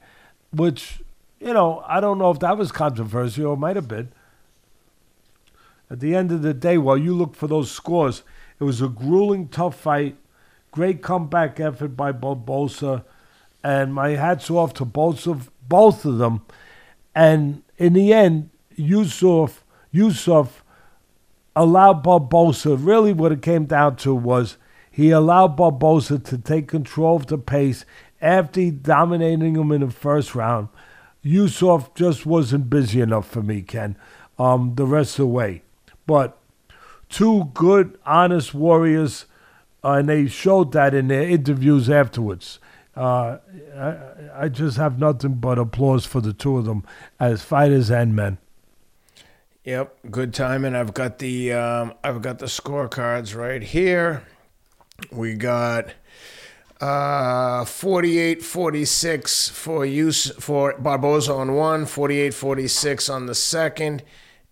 [SPEAKER 2] which you know I don't know if that was controversial. It might have been. At the end of the day, while you look for those scores, it was a grueling, tough fight. Great comeback effort by Barboza, and my hats off to both of both of them. And in the end, Yusuff Yusuff allowed Barboza. Really, what it came down to was he allowed Barboza to take control of the pace after dominating him in the first round. Yusuff just wasn't busy enough for me, Ken. Um, the rest of the way, but two good, honest warriors, uh, and they showed that in their interviews afterwards. Uh, I, I just have nothing but applause for the two of them as fighters and men.
[SPEAKER 1] Yep, good timing. I've got the um, I've got the scorecards right here. We got uh 48 46 for use for Barboza on one, 48 46 on the second,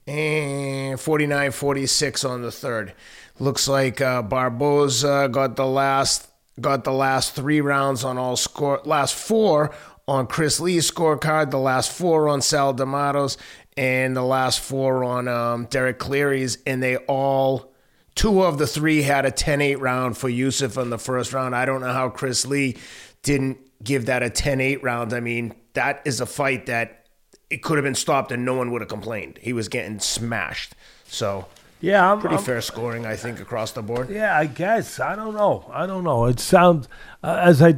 [SPEAKER 1] and 49 46 on the third. Looks like uh, Barboza got the last got the last three rounds on all score last four on Chris Lee's scorecard, the last four on Sal D'Amato's, and the last four on um, Derek Cleary's, and they all two of the three had a 10-8 round for Yusuff in the first round. I don't know how Chris Lee didn't give that a 10-8 round. I mean, that is a fight that it could have been stopped and no one would have complained. He was getting smashed. So
[SPEAKER 2] Yeah, I'm
[SPEAKER 1] pretty
[SPEAKER 2] I'm-
[SPEAKER 1] fair scoring, I think, across the board.
[SPEAKER 2] Yeah, I guess. I don't know. I don't know. It sounds uh, as I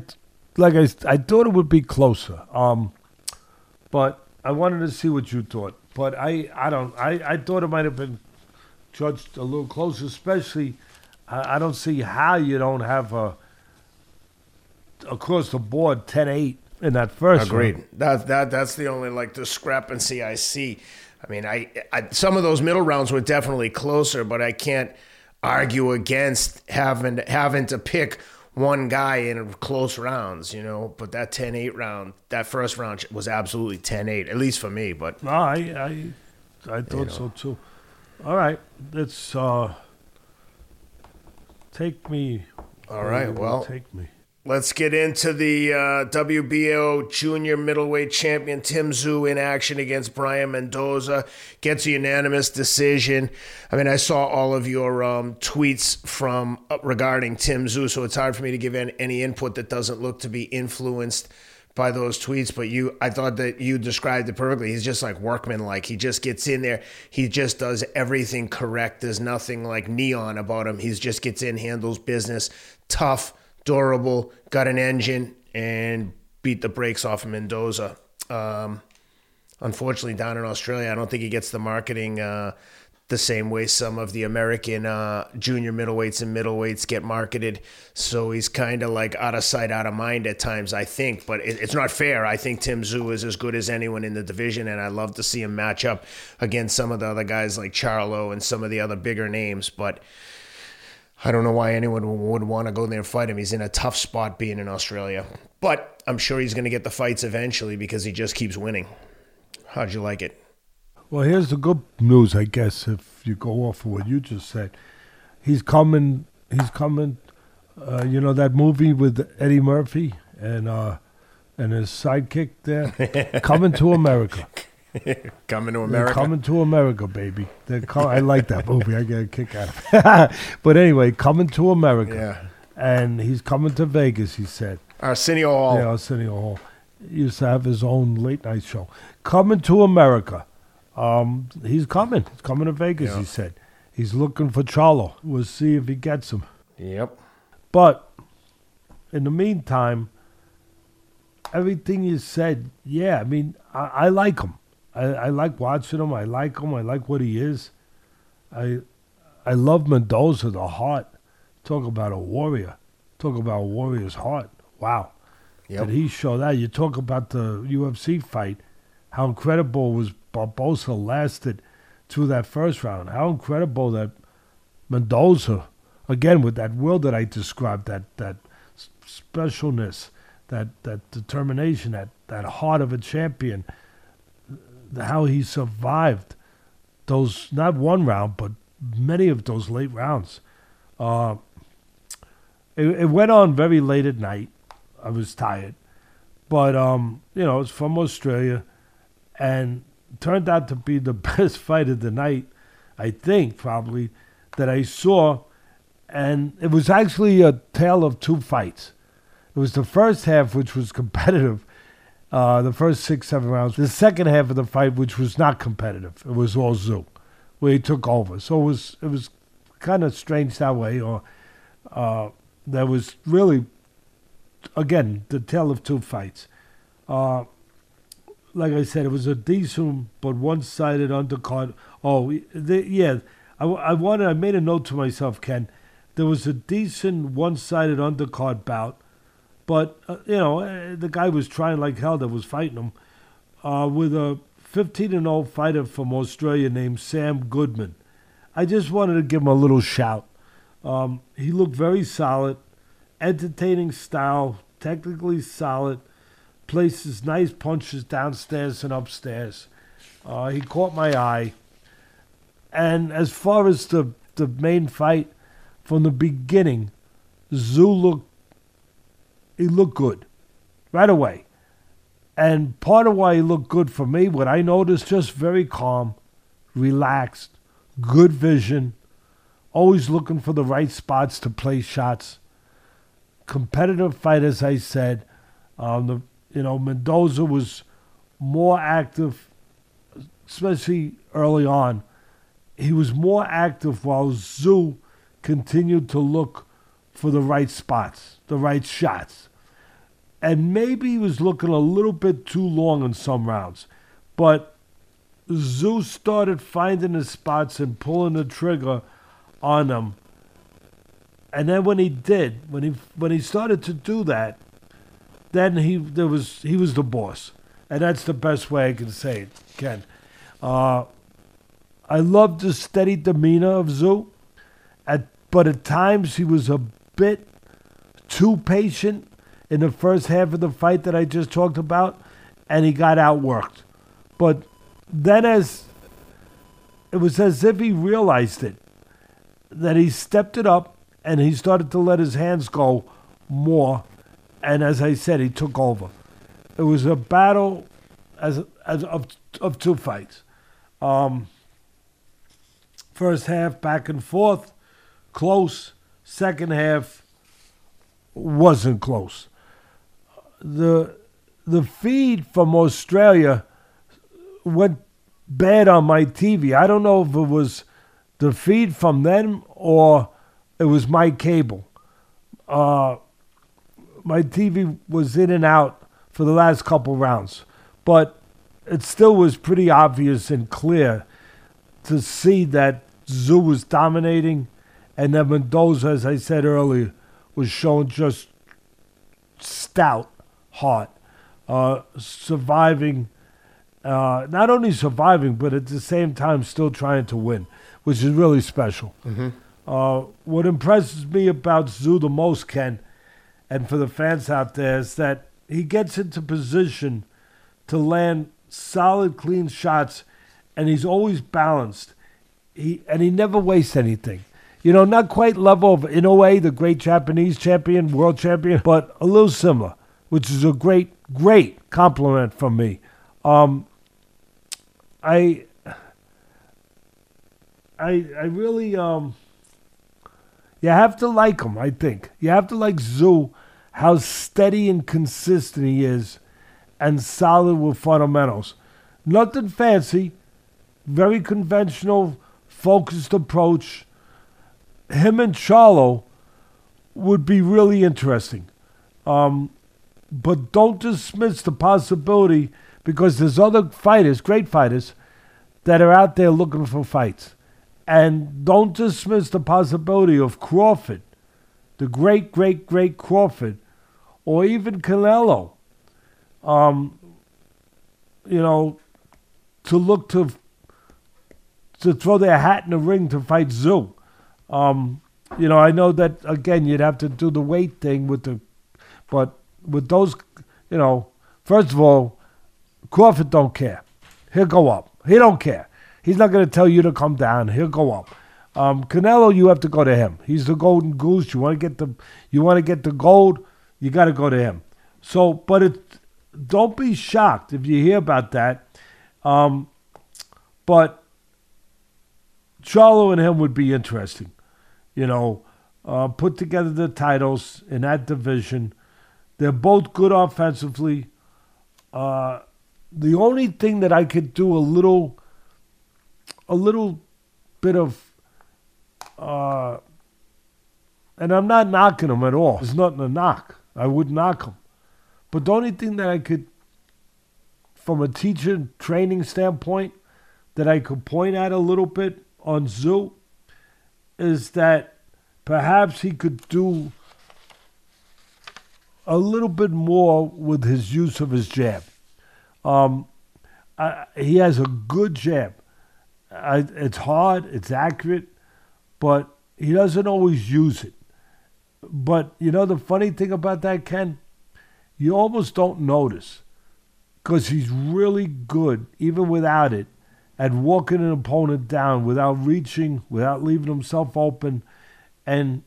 [SPEAKER 2] like. I I thought it would be closer. Um, but I wanted to see what you thought. But I I don't. I I thought it might have been judged a little closer. Especially, I, I don't see how you don't have a across the board 10-8 in that first.
[SPEAKER 1] Agreed.
[SPEAKER 2] round.
[SPEAKER 1] That that that's the only like discrepancy I see. I mean, I, I some of those middle rounds were definitely closer, but I can't argue against having having to pick one guy in close rounds, you know. But that 10-8 round, that first round was absolutely 10-8, at least for me. But
[SPEAKER 2] No, I I I thought so too. All right, let's uh, take me.
[SPEAKER 1] all right, well,
[SPEAKER 2] take me.
[SPEAKER 1] Let's get into the uh, WBO junior middleweight champion Tim Tszyu in action against Brian Mendoza. Gets a unanimous decision. I mean, I saw all of your um, tweets from uh, regarding Tim Tszyu, so it's hard for me to give any input that doesn't look to be influenced by those tweets. But you, I thought that you described it perfectly. He's just like workman like. He just gets in there. He just does everything correct. There's nothing like neon about him. He just gets in, handles business, tough durable, got an engine, and beat the brakes off of Mendoza. Um, unfortunately, down in Australia, I don't think he gets the marketing uh, the same way some of the American uh, junior middleweights and middleweights get marketed. So he's kind of like out of sight, out of mind at times, I think. But it, it's not fair. I think Tim Tszyu is as good as anyone in the division, and I love to see him match up against some of the other guys like Charlo and some of the other bigger names. But I don't know why anyone would want to go there and fight him. He's in a tough spot being in Australia. But I'm sure he's going to get the fights eventually because he just keeps winning. How'd you like it?
[SPEAKER 2] Well, here's the good news, I guess, if you go off of what you just said. He's coming. He's coming. Uh, you know that movie with Eddie Murphy and uh, and his sidekick there, <laughs> coming to America. <laughs>
[SPEAKER 1] Coming to
[SPEAKER 2] They're
[SPEAKER 1] America.
[SPEAKER 2] coming to America, baby. They're I like that movie. I get a kick out of it. <laughs> but anyway, coming to America.
[SPEAKER 1] Yeah.
[SPEAKER 2] And he's coming to Vegas. He said.
[SPEAKER 1] Arsenio Hall.
[SPEAKER 2] Yeah, Arsenio Hall. He used to have his own late night show. Coming to America. Um, he's coming. He's coming to Vegas,
[SPEAKER 1] Yeah.
[SPEAKER 2] he said. He's looking for Charlo. We'll see if he gets him.
[SPEAKER 1] Yep.
[SPEAKER 2] But in the meantime, everything you said, yeah, I mean, I, I like him. I, I like watching him. I like him. I like what he is. I I love Mendoza, the heart. Talk about a warrior. Talk about a warrior's heart. Wow.
[SPEAKER 1] Yep.
[SPEAKER 2] Did he show that? You talk about the UFC fight, how incredible was Barboza lasted through that first round. How incredible that Mendoza, again with that will that I described, that that specialness, that that determination, that that heart of a champion. How he survived those not one round, but many of those late rounds. Uh, it, it went on very late at night. I was tired, but um, you know, it's from Australia, and turned out to be the <laughs> best fight of the night. I think probably that I saw, and it was actually a tale of two fights. It was the first half, which was competitive, <laughs> uh, the first six, seven rounds. The second half of the fight, which was not competitive, it was all Tszyu, where he took over. So it was it was kind of strange that way, or uh, there was really, again, the tale of two fights. Uh, like I said, it was a decent but one-sided undercard. Oh, the, yeah. I, I wanted. I made a note to myself, Ken. There was a decent one-sided undercard bout, but uh, you know uh, the guy was trying like hell that was fighting him uh, with a 15 and 0 fighter from Australia named Sam Goodman. I just wanted to give him a little shout. Um, he looked very solid, entertaining style, technically solid places nice punches downstairs and upstairs. Uh, he caught my eye. And as far as the, the main fight, from the beginning, Tszyu looked he looked good right away. And part of why he looked good for me, what I noticed, just very calm, relaxed, good vision, always looking for the right spots to play shots. Competitive fight, as I said. Um, the you know, Mendoza was more active, especially early on. He was more active while Tszyu continued to look for the right spots, the right shots. And maybe he was looking a little bit too long in some rounds. But Tszyu started finding his spots and pulling the trigger on them. And then when he did, when he when he started to do that, then he there was he was the boss, and that's the best way I can say it, Ken. Uh, I loved the steady demeanor of Tszyu, at but at times he was a bit too patient in the first half of the fight that I just talked about, and he got outworked. But then, as it was as if he realized it, that he stepped it up and he started to let his hands go more and as I said, he took over. It was a battle as, as of, of two fights. Um, first half back and forth, close. Second half wasn't close. The the feed from Australia went bad on my TV. I don't know if it was the feed from them or it was my cable. Uh, my TV was in and out for the last couple rounds, but it still was pretty obvious and clear to see that Tszyu was dominating, and that Mendoza, as I said earlier, was showing just stout heart, uh, surviving. Uh, not only surviving, but at the same time still trying to win, which is really special. Mm-hmm. Uh, what impresses me about Tszyu the most, Ken, and for the fans out there is that he gets into position to land solid, clean shots, and he's always balanced. He and he never wastes anything. You know, not quite level of Inoue, the great Japanese champion, world champion, but a little similar, which is a great, great compliment from me. Um, I, I, I really, um, you have to like him. I think you have to like Tszyu how steady and consistent he is and solid with fundamentals. Nothing fancy, very conventional, focused approach. Him and Charlo would be really interesting. Um, but don't dismiss the possibility because there's other fighters, great fighters, that are out there looking for fights. And don't dismiss the possibility of Crawford the great, great, great Crawford, or even Canelo, um, you know, to look to to throw their hat in the ring to fight Tszyu. Um, you know, I know that again you'd have to do the weight thing with the, but with those, you know, first of all, Crawford don't care. He'll go up. He don't care. He's not going to tell you to come down. He'll go up. Um, Canelo, you have to go to him. He's the golden goose. You want to get the you want to get the gold, you got to go to him. So, but it don't be shocked if you hear about that. Um, but Charlo and him would be interesting. You know, uh, put together the titles in that division. They're both good offensively. Uh, the only thing that I could do a little, a little bit of, uh, and I'm not knocking them at all. There's nothing to knock. I would knock them. But the only thing that I could, from a teacher training standpoint, that I could point at a little bit on Tszyu is that perhaps he could do a little bit more with his use of his jab. Um, I, he has a good jab. I, it's hard, it's accurate, but he doesn't always use it. But you know the funny thing about that, Ken? You almost don't notice because he's really good, even without it, at walking an opponent down without reaching, without leaving himself open, and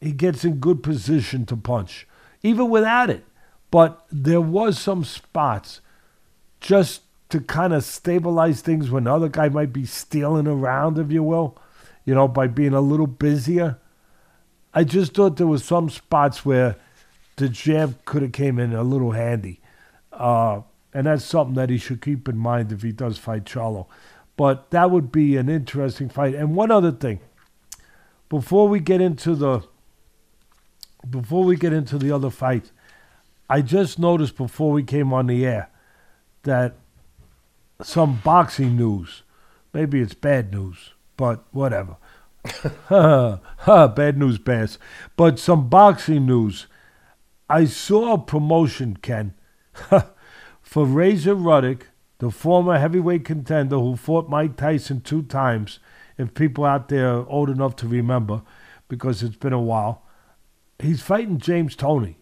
[SPEAKER 2] he gets in good position to punch, even without it. But there was some spots just to kind of stabilize things when the other guy might be stealing around, if you will, you know, by being a little busier. I just thought there was some spots where the jab could have came in a little handy. Uh, and that's something that he should keep in mind if he does fight Charlo. But that would be an interesting fight. And one other thing, before we get into the before we get into the other fight, I just noticed before we came on the air that some boxing news, maybe it's bad news, but whatever. <laughs> <laughs> bad news, Bass. But some boxing news. I saw a promotion, Ken, <laughs> for Razor Ruddock, the former heavyweight contender who fought Mike Tyson two times, if people out there are old enough to remember, because it's been a while. He's fighting James Toney,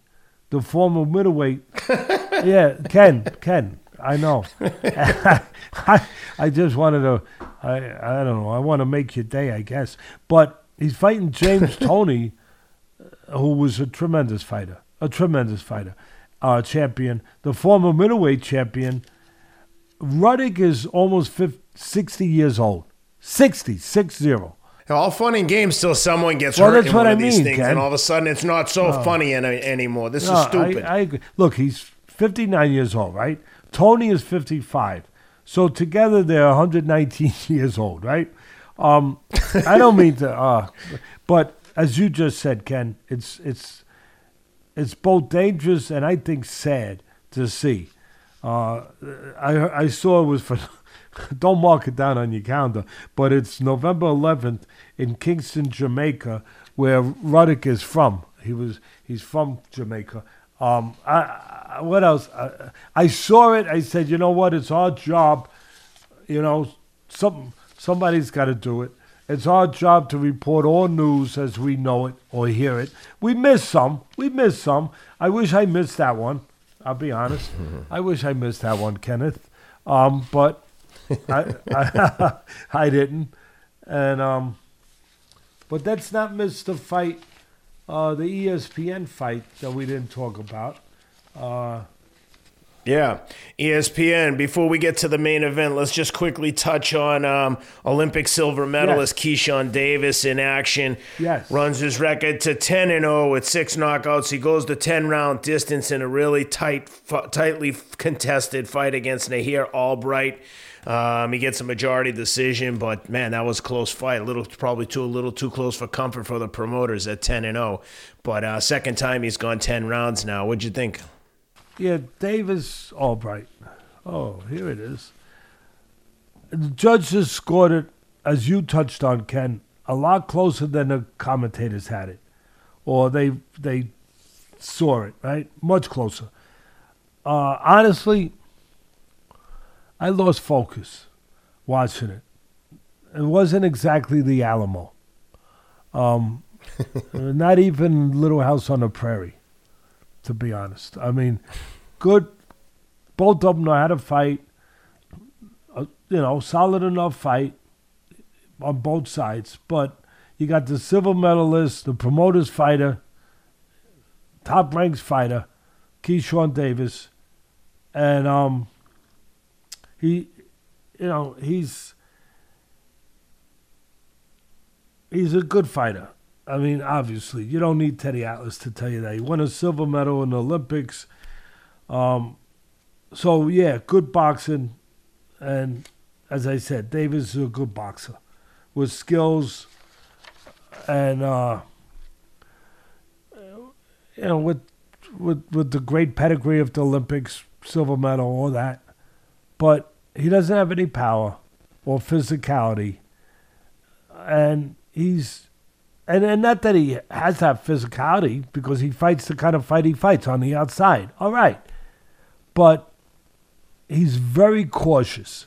[SPEAKER 2] the former middleweight. yeah, Ken, Ken, I know. I, <laughs> I just wanted to, I, I don't know, I want to make your day, I guess. But he's fighting James <laughs> Toney, who was a tremendous fighter, a tremendous fighter, uh, champion, the former middleweight champion. Ruddock is almost 50, 60 years old. 60, 6 0.
[SPEAKER 1] All fun and games till someone gets
[SPEAKER 2] Well,
[SPEAKER 1] hurt
[SPEAKER 2] that's
[SPEAKER 1] in
[SPEAKER 2] what
[SPEAKER 1] one
[SPEAKER 2] I
[SPEAKER 1] of these
[SPEAKER 2] mean,
[SPEAKER 1] things,
[SPEAKER 2] Ken.
[SPEAKER 1] and all of a sudden it's not so funny any, anymore. This
[SPEAKER 2] No,
[SPEAKER 1] is stupid.
[SPEAKER 2] I, I agree. Look, he's 59 years old, right? Toney is 55. So together they're 119 <laughs> years old, right? Um, I don't mean to, uh, but as you just said, Ken, it's it's it's both dangerous and I think sad to see. Uh, I I saw it was for. <laughs> Don't mark it down on your calendar, but it's November 11th in Kingston, Jamaica, where Ruddock is from. He was he's from Jamaica. Um, I, what else? I, I saw it. I said, you know what? It's our job. You know, some somebody's got to do it. It's our job to report all news as we know it or hear it. We missed some. We missed some. I wish I missed that one. I'll be honest. <laughs> I wish I missed that one, Kenneth. Um, but I, I, <laughs> I didn't. And um, but that's not miss the fight, uh, the ESPN fight that we didn't talk about. Uh,
[SPEAKER 1] Yeah, ESPN. Before we get to the main event, let's just quickly touch on um, Olympic silver medalist Keyshawn Davis in action.
[SPEAKER 2] Yes.
[SPEAKER 1] runs his record to ten and zero with six knockouts. He goes the ten round distance in a really tight, fu- tightly contested fight against Nahir Albright. Um, he gets a majority decision, but man, that was a close fight. A little, probably too a little too close for comfort for the promoters at ten and zero. But uh, second time he's gone ten rounds now. What'd you think?
[SPEAKER 2] Yeah, Davis Albright. Oh, here it is. The judges scored it, as you touched on, Ken, a lot closer than the commentators had it, or they they saw it right, much closer. Uh, honestly, I lost focus watching it. It wasn't exactly the Alamo. Um, <laughs> not even Little House on the Prairie, to be honest. I mean, good. Both of them know how to fight. Uh, you know, solid enough fight on both sides. But you got the silver medalist, the promoter's fighter, top ranks fighter, Keyshawn Davis, and um, he, you know, he's he's a good fighter. I mean, obviously, you don't need Teddy Atlas to tell you that. He won a silver medal in the Olympics. Um, so yeah, good boxing, and as I said, Davis is a good boxer with skills, and uh, you know, with with with the great pedigree of the Olympics, silver medal, all that, but he doesn't have any power or physicality, and he's and, and not that he has that physicality because he fights the kind of fight he fights on the outside. All right. But he's very cautious.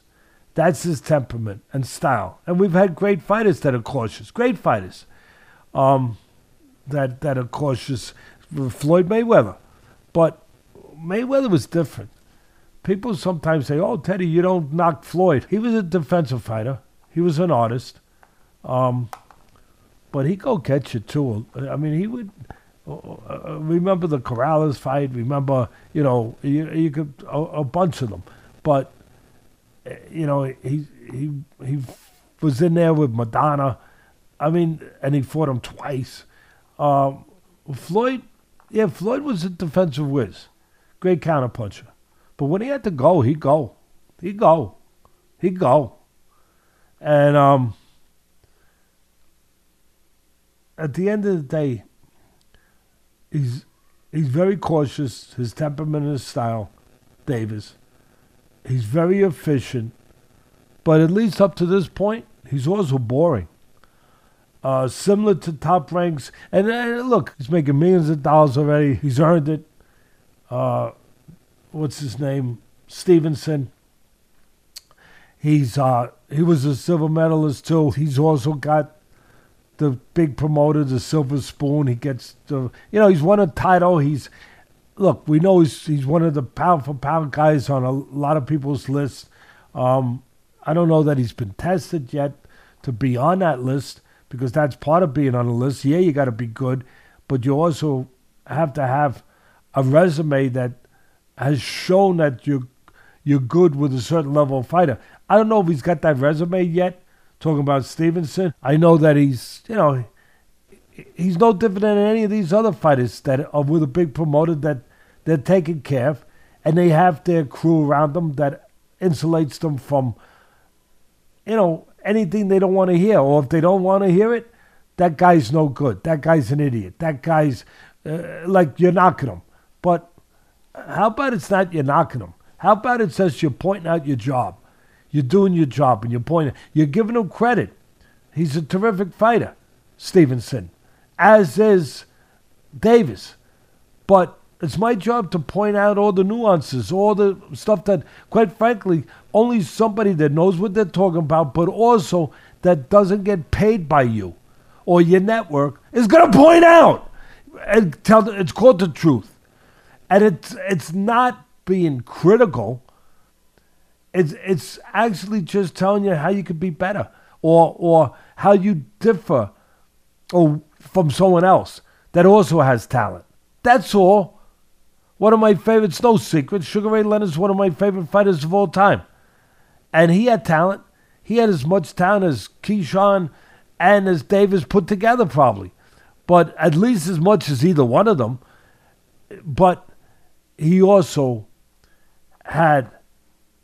[SPEAKER 2] That's his temperament and style. And we've had great fighters that are cautious, great fighters um, that, that are cautious. Floyd Mayweather. But Mayweather was different. People sometimes say, oh, Teddy, you don't knock Floyd. He was a defensive fighter, he was an artist. Um, but he go catch you too. I mean, he would. Uh, uh, remember the Corrales fight? Remember, you know, you, you could a, a, bunch of them, but uh, you know, he he he was in there with Maidana. I mean, and he fought him twice. Um, Floyd, yeah, Floyd was a defensive whiz, great counterpuncher, but when he had to go, he'd go, he'd go, he'd go, and um at the end of the day, he's he's very cautious. His temperament and his style, Davis. He's very efficient, but at least up to this point, he's also boring. Uh, similar to top ranks, and uh, look, he's making millions of dollars already. He's earned it. Uh, what's his name? Stevenson. He's uh, he was a silver medalist too. He's also got the big promoter, the Silver Spoon. He gets the, you know, he's won a title. He's, look, we know he's he's one of the for pound guys on a lot of people's lists. Um, I don't know that he's been tested yet to be on that list because that's part of being on the list. Yeah, you got to be good, but you also have to have a resume that has shown that you're you're good with a certain level of fighter. I don't know if he's got that resume yet, talking about Stevenson. I know that he's, you know, he's no different than any of these other fighters that are with a big promoter that they're taken care of, and they have their crew around them that insulates them from, you know, anything they don't want to hear. Or if they don't want to hear it, that guy's no good. That guy's an idiot. That guy's uh, like you're knocking him. But how about it's not you're knocking him? How about it says you're pointing out your job? You're doing your job and you're pointing. You're giving him credit. He's a terrific fighter, Stevenson, as is Davis. But it's my job to point out all the nuances, all the stuff that, quite frankly, only somebody that knows what they're talking about, but also that doesn't get paid by you or your network is going to point out and tell. It's called the truth, and it's it's not being critical it's it's actually just telling you how you could be better or or how you differ or from someone else that also has talent. That's all. One of my favorites, no secret, Sugar Ray Leonard's one of my favorite fighters of all time. And he had talent. He had as much talent as Keyshawn and as Davis put together, probably. But at least as much as either one of them. But he also had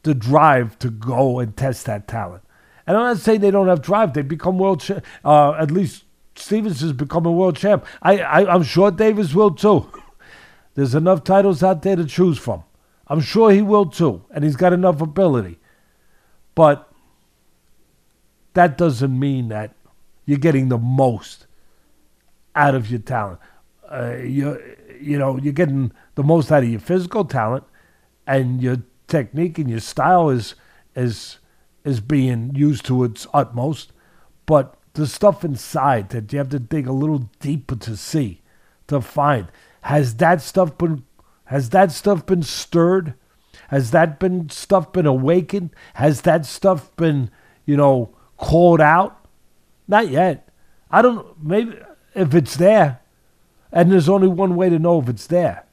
[SPEAKER 2] the drive to go and test that talent. And I'm not saying they don't have drive. They become world. Uh, at least Stevens has become a world champ. I, I, I'm sure Davis will too. <laughs> There's enough titles out there to choose from. I'm sure he will too. And he's got enough ability. But that doesn't mean that you're getting the most out of your talent. Uh, you you know you're getting the most out of your physical talent and your technique and your style is is is being used to its utmost, but the stuff inside that you have to dig a little deeper to see, to find, has that stuff been has that stuff been stirred? Has that been stuff been awakened? Has that stuff been, you know, called out? Not yet. I don't maybe if it's there, and there's only one way to know if it's there.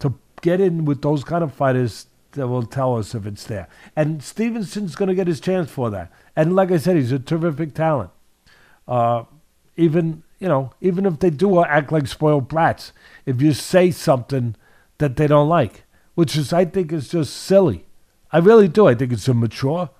[SPEAKER 2] To get in with those kind of fighters that will tell us if it's there. And Stevenson's going to get his chance for that. And like I said, he's a terrific talent. Uh, even you know, even if they do act like spoiled brats, if you say something that they don't like, which is I think is just silly. I really do. I think it's immature.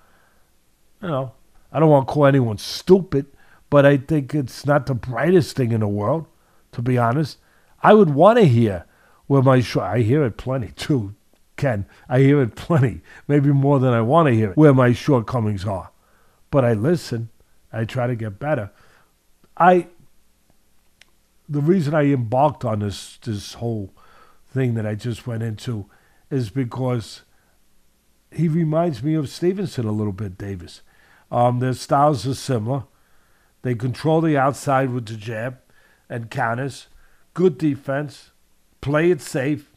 [SPEAKER 2] You know, I don't want to call anyone stupid, but I think it's not the brightest thing in the world, to be honest. I would want to hear where my short. I hear it plenty too, Ken. I hear it plenty, maybe more than I want to hear it, where my shortcomings are. But I listen. I try to get better. I. The reason I embarked on this this whole thing that I just went into is because he reminds me of Stevenson a little bit, Davis. Um, their styles are similar. They control the outside with the jab and counters. Good defense. Play it safe.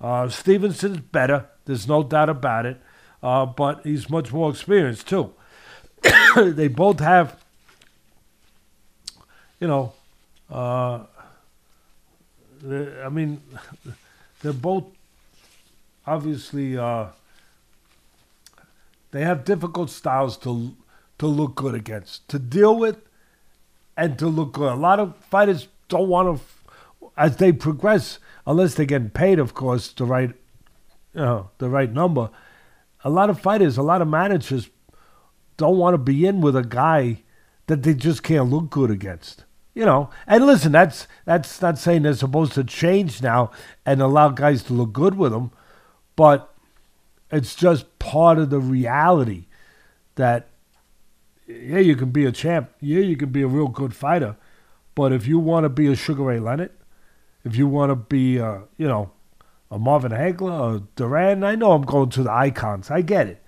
[SPEAKER 2] Uh, Stevenson's better. There's no doubt about it. Uh, but he's much more experienced, too. <coughs> they both have, you know, uh, I mean, <laughs> they're both obviously uh, they have difficult styles to to look good against, to deal with, and to look good. A lot of fighters don't want to, as they progress, unless they're getting paid, of course, the right, you know, the right number. A lot of fighters, a lot of managers, don't want to be in with a guy that they just can't look good against. You know, and listen, that's that's not saying they're supposed to change now and allow guys to look good with them, but it's just part of the reality that yeah, you can be a champ. Yeah, you can be a real good fighter. But if you want to be a Sugar Ray Leonard, if you want to be, a, you know, a Marvin Hagler, a Duran, I know I'm going to the icons. I get it.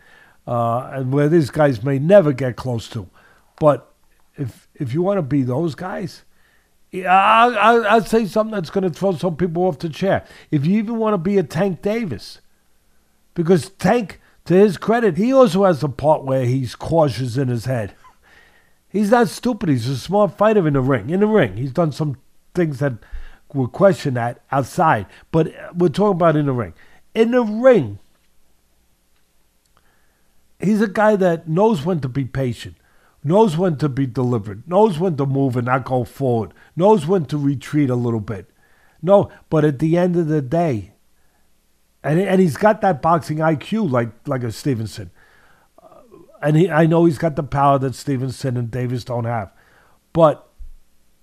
[SPEAKER 2] Uh, and where these guys may never get close to. But if if you want to be those guys, I'll, I'll, I'll say something that's going to throw some people off the chair. If you even want to be a Tank Davis, because Tank, to his credit, he also has the part where he's cautious in his head. He's not stupid. He's a smart fighter in the ring. In the ring, he's done some things that would question that outside, but we're talking about in the ring. In the ring, he's a guy that knows when to be patient, knows when to be deliberate, knows when to move and not go forward, knows when to retreat a little bit. No, but at the end of the day, and and he's got that boxing IQ like like a Stevenson, uh, and he I know he's got the power that Stevenson and Davis don't have, but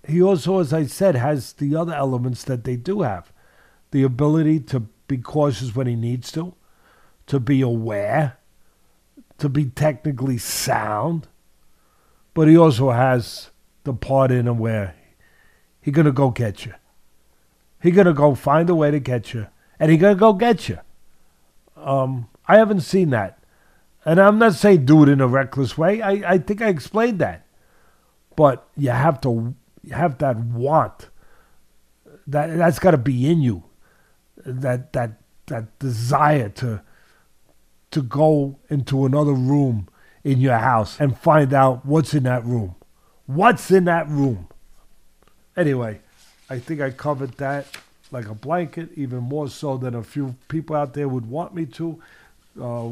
[SPEAKER 2] he also, as I said, has the other elements that they do have, the ability to be cautious when he needs to, to be aware, to be technically sound, but he also has the part in him where he's gonna go get you. He's gonna go find a way to get you and he's gonna go get you. Um, I haven't seen that, and I'm not saying do it in a reckless way. I, I think I explained that, but you have to have that want. That that's got to be in you. That that that desire to to go into another room in your house and find out what's in that room. What's in that room? Anyway, I think I covered that like a blanket, even more so than a few people out there would want me to. Uh,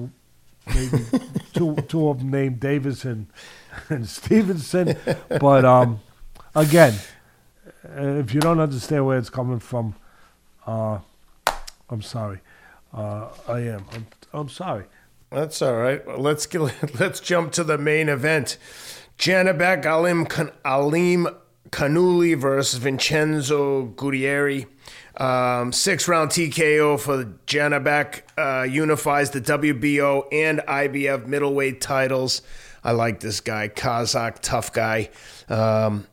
[SPEAKER 2] maybe <laughs> two two of them named Davis and, and Stevenson. But um, again, uh, if you don't understand where it's coming from, uh, I'm sorry. Uh, I am. I'm, I'm sorry.
[SPEAKER 1] That's all right. Well, let's get, <laughs> let's jump to the main event. Janibek Alim Alim Canuli versus Vincenzo Gualtieri. Um, six round TKO for Janibek uh, unifies the WBO and IBF middleweight titles. I like this guy, Kazakh tough guy. Um,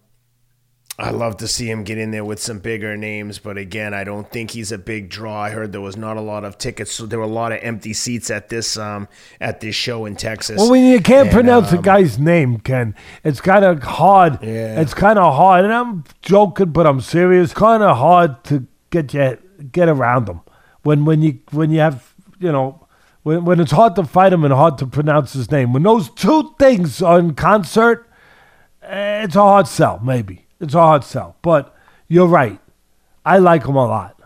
[SPEAKER 1] I love to see him get in there with some bigger names, but again, I don't think he's a big draw. I heard there was not a lot of tickets, so there were a lot of empty seats at this um at this show in Texas.
[SPEAKER 2] Well, when you can't and, pronounce um, the guy's name, Ken, it's kind of hard. Yeah. It's kind of hard, and I'm joking, but I'm serious. Kind of hard to get you get around them when when you when you have you know when when it's hard to fight him and hard to pronounce his name. When those two things are in concert, eh, it's a hard sell. Maybe it's a hard sell, but you're right. I like him a lot.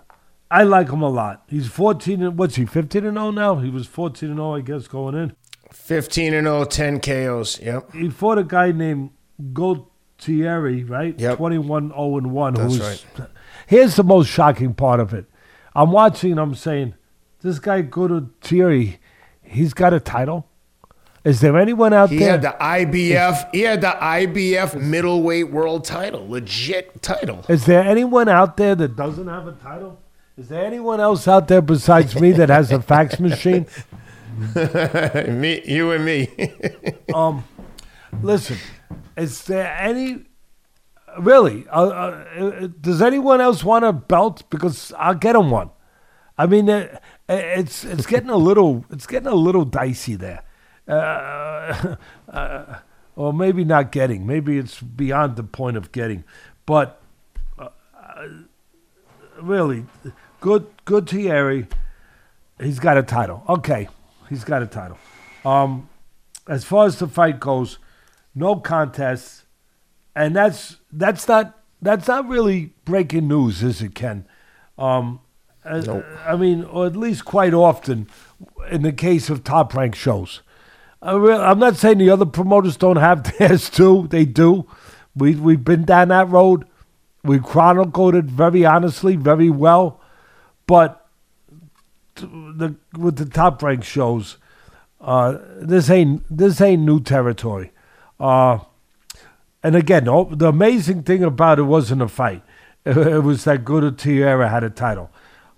[SPEAKER 2] I like him a lot. He's 14 and what's he? 15 and 0 now. He was 14 and 0, I guess, going in.
[SPEAKER 1] 15 and 0, 10 KOs. Yep.
[SPEAKER 2] He fought a guy named Gualtieri, right?
[SPEAKER 1] Yep.
[SPEAKER 2] 21 0 and 1.
[SPEAKER 1] That's right.
[SPEAKER 2] Here's the most shocking part of it. I'm watching. I'm saying, this guy Gualtieri, he's got a title. Is there anyone out
[SPEAKER 1] He
[SPEAKER 2] there?
[SPEAKER 1] had the IBF. He had the IBF middleweight world title, legit title.
[SPEAKER 2] Is there anyone out there that doesn't have a title? Is there anyone else out there besides me that has a fax <laughs> machine? <laughs>
[SPEAKER 1] me, you and me. <laughs>
[SPEAKER 2] Um, listen, is there any really? Uh, uh, does anyone else want a belt? Because I'll get him one. I mean, uh, it's it's getting a little it's getting a little dicey there, uh, <laughs> uh, or maybe not getting. Maybe it's beyond the point of getting, but uh, really, good good Thierry. He's got a title. Okay, he's got a title. Um, as far as the fight goes, no contests, and that's that's not that's not really breaking news, is it, Ken? Um, uh,
[SPEAKER 1] Nope.
[SPEAKER 2] I mean, or at least quite often, in the case of top rank shows. I'm not saying the other promoters don't have <laughs> theirs too. They do. We we've been down that road. We chronicled it very honestly, very well, but the with the top rank shows, uh, this ain't this ain't new territory. Uh, and again, oh, the amazing thing about it wasn't a fight. It, <laughs> it was that Guda Tierra had a title.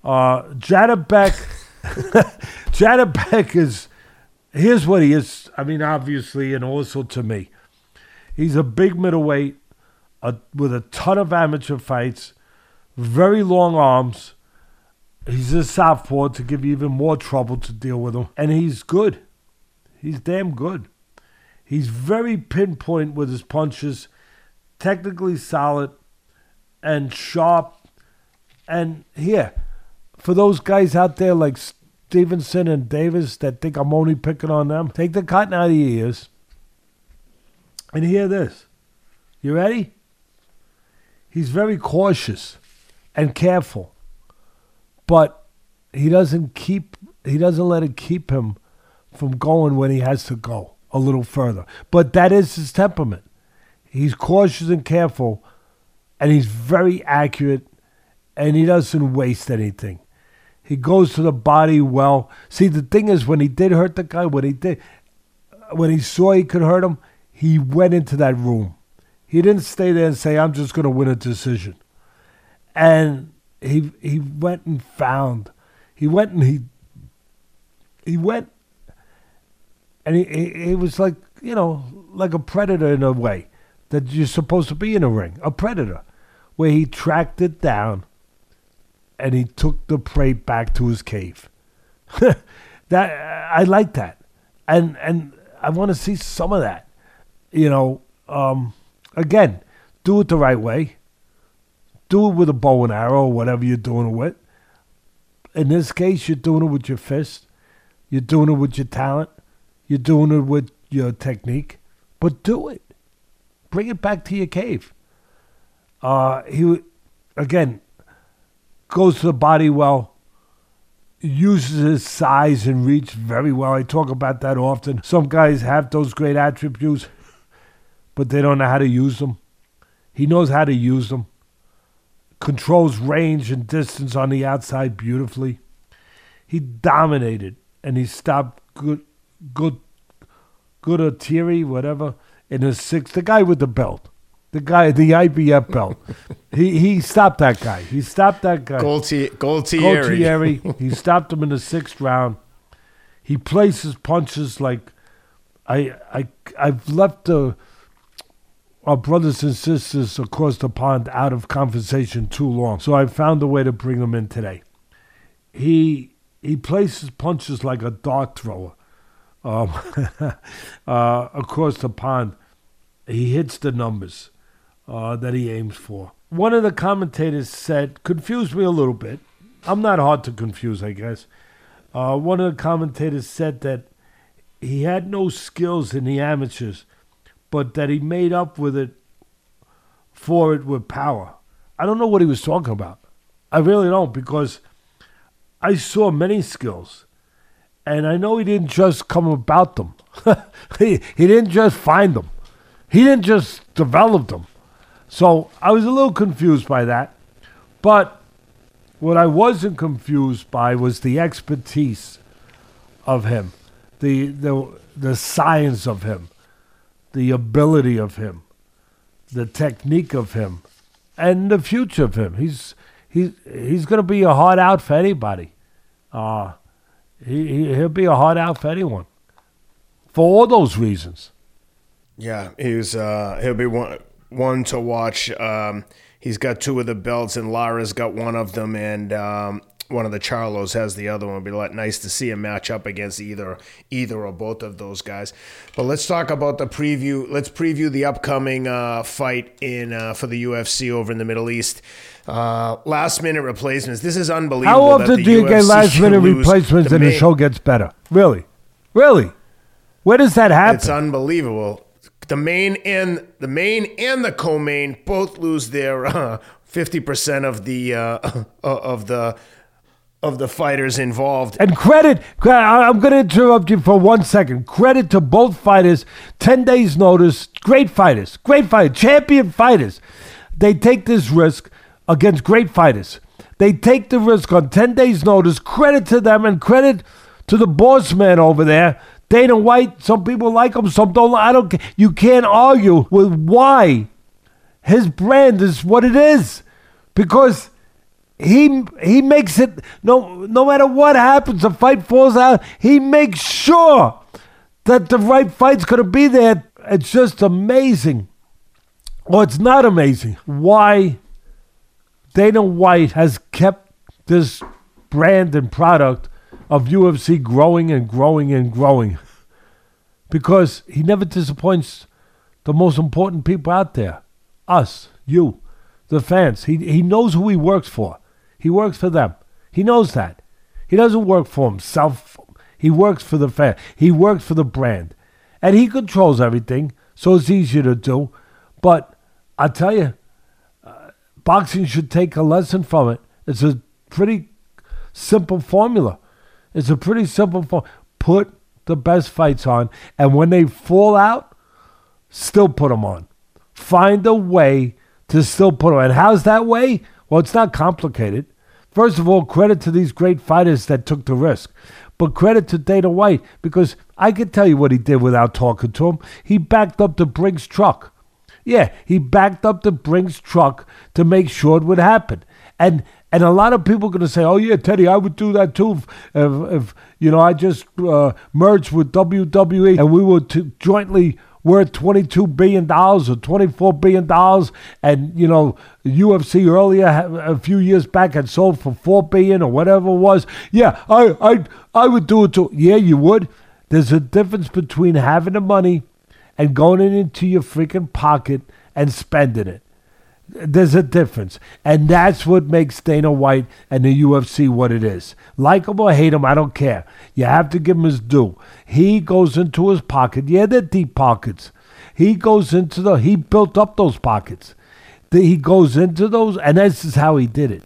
[SPEAKER 2] Uh, Janabek, <laughs> Janabek is, here's what he is. I mean, obviously, and also to me, he's a big middleweight a, with a ton of amateur fights, very long arms. He's a southpaw to give you even more trouble to deal with him, and he's good. He's damn good. He's very pinpoint with his punches, technically solid and sharp. And here, for those guys out there like Stevenson and Davis that think I'm only picking on them, take the cotton out of your ears and hear this. You ready? He's very cautious and careful, but he doesn't keep he doesn't let it keep him from going when he has to go a little further. But that is his temperament. He's cautious and careful, and he's very accurate, and he doesn't waste anything. He goes to the body well. See, the thing is, when he did hurt the guy, when he did, when he saw he could hurt him, he went into that room. He didn't stay there and say, "I'm just going to win a decision." And he he went and found. He went and he he went and he, he, he was like you know like a predator in a way that you're supposed to be in a ring a predator where he tracked it down and he took the prey back to his cave <laughs> that i like that and and i want to see some of that you know um again do it the right way do it with a bow and arrow or whatever you're doing it with in this case you're doing it with your fist you're doing it with your talent. You're doing it with your technique. But do it. Bring it back to your cave. Uh, he, again, goes to the body well. Uses his size and reach very well. I talk about that often. Some guys have those great attributes, but they don't know how to use them. He knows how to use them. Controls range and distance on the outside beautifully. He dominated and he stopped good good good Atiri, whatever, in his sixth the guy with the belt. The guy the IBF belt. <laughs> he he stopped that guy. He stopped that guy.
[SPEAKER 1] Goltier, Goltieri.
[SPEAKER 2] Gualtieri. <laughs> he stopped him in the sixth round. He places punches like I I I've left the our brothers and sisters across the pond out of conversation too long. So I found a way to bring them in today. He he places punches like a dart thrower um, <laughs> uh, across the pond. He hits the numbers uh, that he aims for. One of the commentators said, confused me a little bit. I'm not hard to confuse, I guess. Uh, one of the commentators said that he had no skills in the amateurs, but that he made up with it for it with power. I don't know what he was talking about. I really don't because I saw many skills, and I know he didn't just come about them. <laughs> he, he didn't just find them. He didn't just develop them. So I was a little confused by that. But what I wasn't confused by was the expertise of him, the, the, the science of him, the ability of him, the technique of him, and the future of him. He's, he's, he's going to be a hard out for anybody. Uh, he, he, he'll be a hard out for anyone for all those reasons.
[SPEAKER 1] Yeah, he's uh, he'll be one one to watch. Um, he's got two of the belts, and Lara's got one of them, and um, one of the Charlos has the other one. It'd be nice to see a match up against either either or both of those guys. But let's talk about the preview. Let's preview the upcoming uh, fight in uh, for the UFC over in the Middle East. Uh, last minute replacements. This is unbelievable.
[SPEAKER 2] How often do you UFC get last minute replacements and main, the show gets better? Really, really. Where does that happen?
[SPEAKER 1] It's unbelievable. The main and the main and the co-main both lose their uh, fifty uh, percent of the uh, <laughs> of the of the fighters involved.
[SPEAKER 2] And credit, I'm going to interrupt you for one second. Credit to both fighters. 10 days notice. Great fighters. Great fighters. Champion fighters. They take this risk against great fighters. They take the risk on 10 days notice. Credit to them and credit to the boss man over there Dana White, some people like him, some don't. I don't. You can't argue with why his brand is what it is, because he he makes it no no matter what happens, the fight falls out. He makes sure that the right fight's going to be there. It's just amazing. Well, it's not amazing. Why Dana White has kept this brand and product of UFC growing and growing and growing because he never disappoints the most important people out there us, you, the fans. He, he knows who he works for. He works for them. He knows that. He doesn't work for himself. He works for the fan. He works for the brand. And he controls everything, so it's easier to do. But I tell you, uh, boxing should take a lesson from it. It's a pretty simple formula. It's a pretty simple form. Put the best fights on, and when they fall out, still put them on. Find a way to still put them on. And how's that way? Well, it's not complicated. First of all, credit to these great fighters that took the risk. But credit to Dana White because I can tell you what he did without talking to him. He backed up the Brinks truck. Yeah, he backed up the Brinks truck to make sure it would happen. And and a lot of people are going to say, "Oh yeah, Teddy, I would do that too if, if you know I just uh, merged with WWE and we were to jointly worth twenty-two billion dollars or twenty-four billion dollars, and you know UFC earlier a few years back had sold for four billion or whatever it was. Yeah, I I I would do it too. Yeah, you would. There's a difference between having the money and going into your freaking pocket and spending it. There's a difference. And that's what makes Dana White and the UFC what it is. Like him or hate him, I don't care. You have to give him his due. He goes into his pocket. Yeah, they're deep pockets. He goes into the, he built up those pockets. He goes into those, and this is how he did it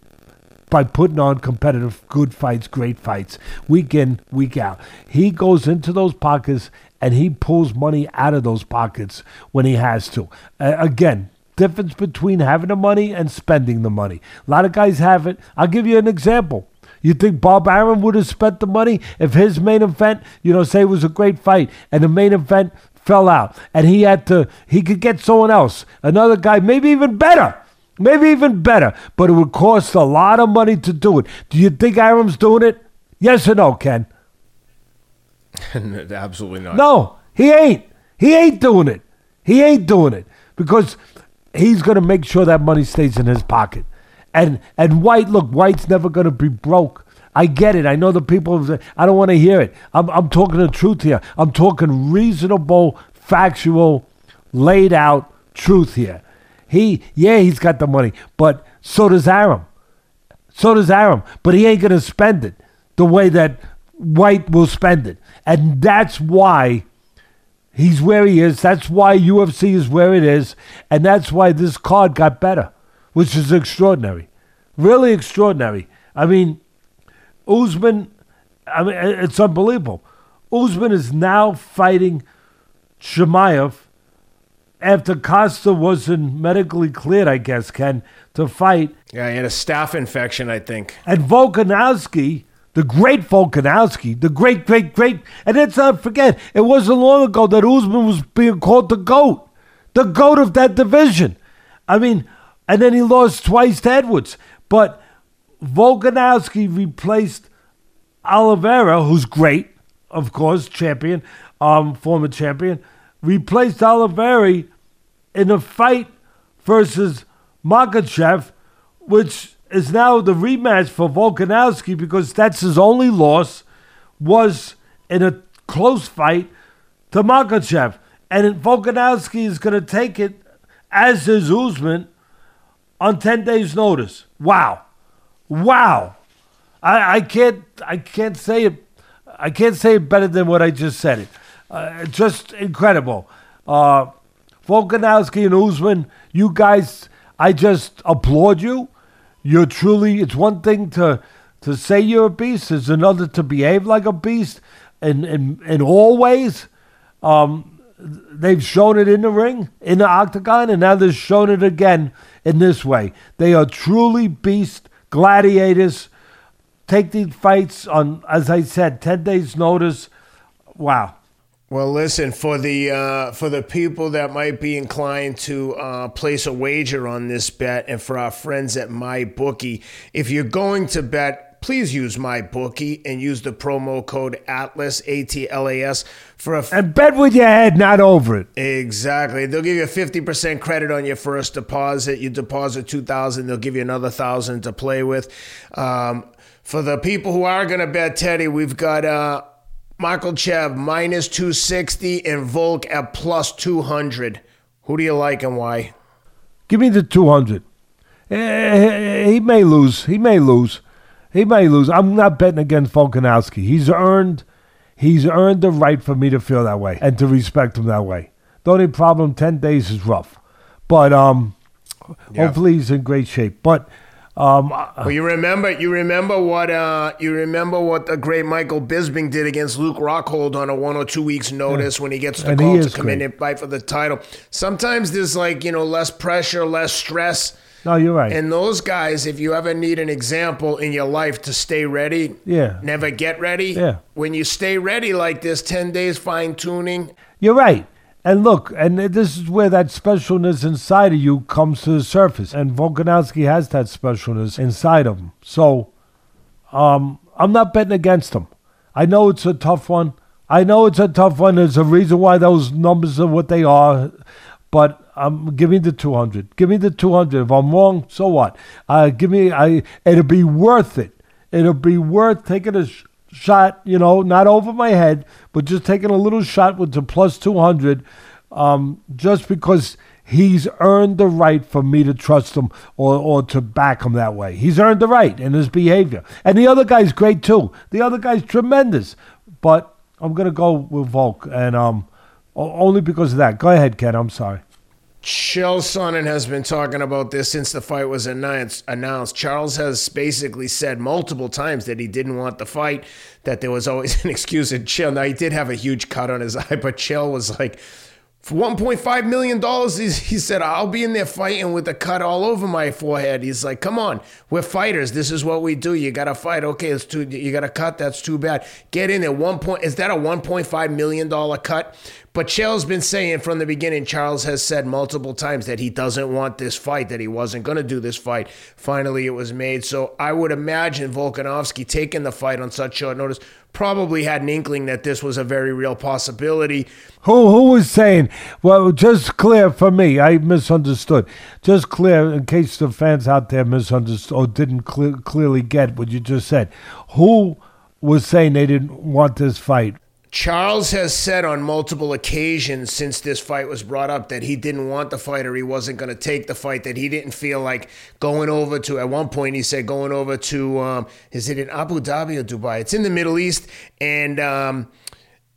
[SPEAKER 2] by putting on competitive, good fights, great fights, week in, week out. He goes into those pockets and he pulls money out of those pockets when he has to. Uh, again, difference between having the money and spending the money. A lot of guys have it. I'll give you an example. You think Bob Arum would have spent the money if his main event, you know, say it was a great fight and the main event fell out and he had to, he could get someone else, another guy, maybe even better. Maybe even better, but it would cost a lot of money to do it. Do you think Arum's doing it? Yes or no, Ken? <laughs>
[SPEAKER 1] Absolutely not.
[SPEAKER 2] No, he ain't. He ain't doing it. He ain't doing it because he's going to make sure that money stays in his pocket. And and White, look, White's never going to be broke. I get it. I know the people. I don't want to hear it. I'm I'm talking the truth here. I'm talking reasonable, factual, laid out truth here. He, yeah, he's got the money, but so does Arum. So does Arum, but he ain't going to spend it the way that White will spend it, and that's why He's where he is. That's why UFC is where it is. And that's why this card got better, which is extraordinary. Really extraordinary. I mean, Usman, I mean, it's unbelievable. Usman is now fighting Chimaev after Costa wasn't medically cleared, I guess, Ken, to fight.
[SPEAKER 1] Yeah, he had a staph infection, I think.
[SPEAKER 2] And Volkanovski, the great Volkanovski, the great, great, great, and let's not forget, it wasn't long ago that Usman was being called the GOAT, the GOAT of that division. I mean, and then he lost twice to Edwards. But Volkanovski replaced Oliveira, who's great, of course, champion, um, former champion, replaced Oliveira in a fight versus Makhachev, which is now the rematch for Volkanovski because that's his only loss was in a close fight to Makhachev. And Volkanovski is going to take it, as is Usman, on 10 days' notice. Wow. Wow. I, I can't I can't say it I can't say it better than what I just said it. Uh, just incredible. Uh, Volkanovski and Usman, you guys, I just applaud you. You're truly, it's one thing to to say you're a beast, it's another to behave like a beast in, in, in all ways. Um, they've shown it in the ring, in the octagon, and now they've shown it again in this way. They are truly beast gladiators. Take these fights on, as I said, 10 days' notice. Wow.
[SPEAKER 1] Well, listen for the uh, for the people that might be inclined to uh, place a wager on this bet, and for our friends at MyBookie, if you're going to bet, please use MyBookie and use the promo code Atlas A T L A S for a. F-
[SPEAKER 2] and bet with your head, not over it.
[SPEAKER 1] Exactly. They'll give you a fifty percent credit on your first deposit. You deposit two thousand, they'll give you another thousand to play with. Um, for the people who are going to bet Teddy, we've got. Uh, Makhachev minus 260 and Volk at plus 200. Who do you like and why?
[SPEAKER 2] Give me the 200. He may lose. He may lose. He may lose. I'm not betting against Volkanovski. He's earned he's earned the right for me to feel that way and to respect him that way. The only problem 10 days is rough. But um yeah. hopefully he's in great shape. But um,
[SPEAKER 1] well, you remember, you remember what, uh, you remember what the great Michael Bisping did against Luke Rockhold on a one or two weeks notice yeah. when he gets the and call to come great. in and fight for the title. Sometimes there's like you know less pressure, less stress.
[SPEAKER 2] No, you're right.
[SPEAKER 1] And those guys, if you ever need an example in your life to stay ready,
[SPEAKER 2] yeah,
[SPEAKER 1] never get ready.
[SPEAKER 2] Yeah.
[SPEAKER 1] When you stay ready like this, ten days fine tuning.
[SPEAKER 2] You're right. And look, and this is where that specialness inside of you comes to the surface. And Volkanovski has that specialness inside of him. So um, I'm not betting against him. I know it's a tough one. I know it's a tough one. There's a reason why those numbers are what they are. But um, give me the 200. Give me the 200. If I'm wrong, so what? Uh, give me. I. It'll be worth it. It'll be worth taking a sh- shot, you know, not over my head, but just taking a little shot with the plus 200 um, just because he's earned the right for me to trust him or, or to back him that way. He's earned the right in his behavior. And the other guy's great too. The other guy's tremendous. But I'm going to go with Volk, and um, only because of that. Go ahead, Ken. I'm sorry.
[SPEAKER 1] Chael Sonnen has been talking about this since the fight was announced. Charles has basically said multiple times that he didn't want the fight, that there was always an excuse. And Chael, now he did have a huge cut on his <laughs> eye, but Chael was like, for $1.5 million, he said, I'll be in there fighting with a cut all over my forehead. He's like, come on, we're fighters. This is what we do. You got to fight. Okay, it's too, you got to cut. That's too bad. Get in there. One point, is that a $1.5 million cut? But Chael's been saying from the beginning, Charles has said multiple times that he doesn't want this fight, that he wasn't going to do this fight. Finally, it was made. So I would imagine Volkanovski taking the fight on such short notice probably had an inkling that this was a very real possibility.
[SPEAKER 2] Who who was saying? Well, just clear for me. I misunderstood. Just clear in case the fans out there misunderstood or didn't clearly get what you just said. Who was saying they didn't want this fight?
[SPEAKER 1] Charles has said on multiple occasions since this fight was brought up that he didn't want the fight or he wasn't going to take the fight, that he didn't feel like going over to, at one point he said going over to, um, is it in Abu Dhabi or Dubai? It's in the Middle East. And, um,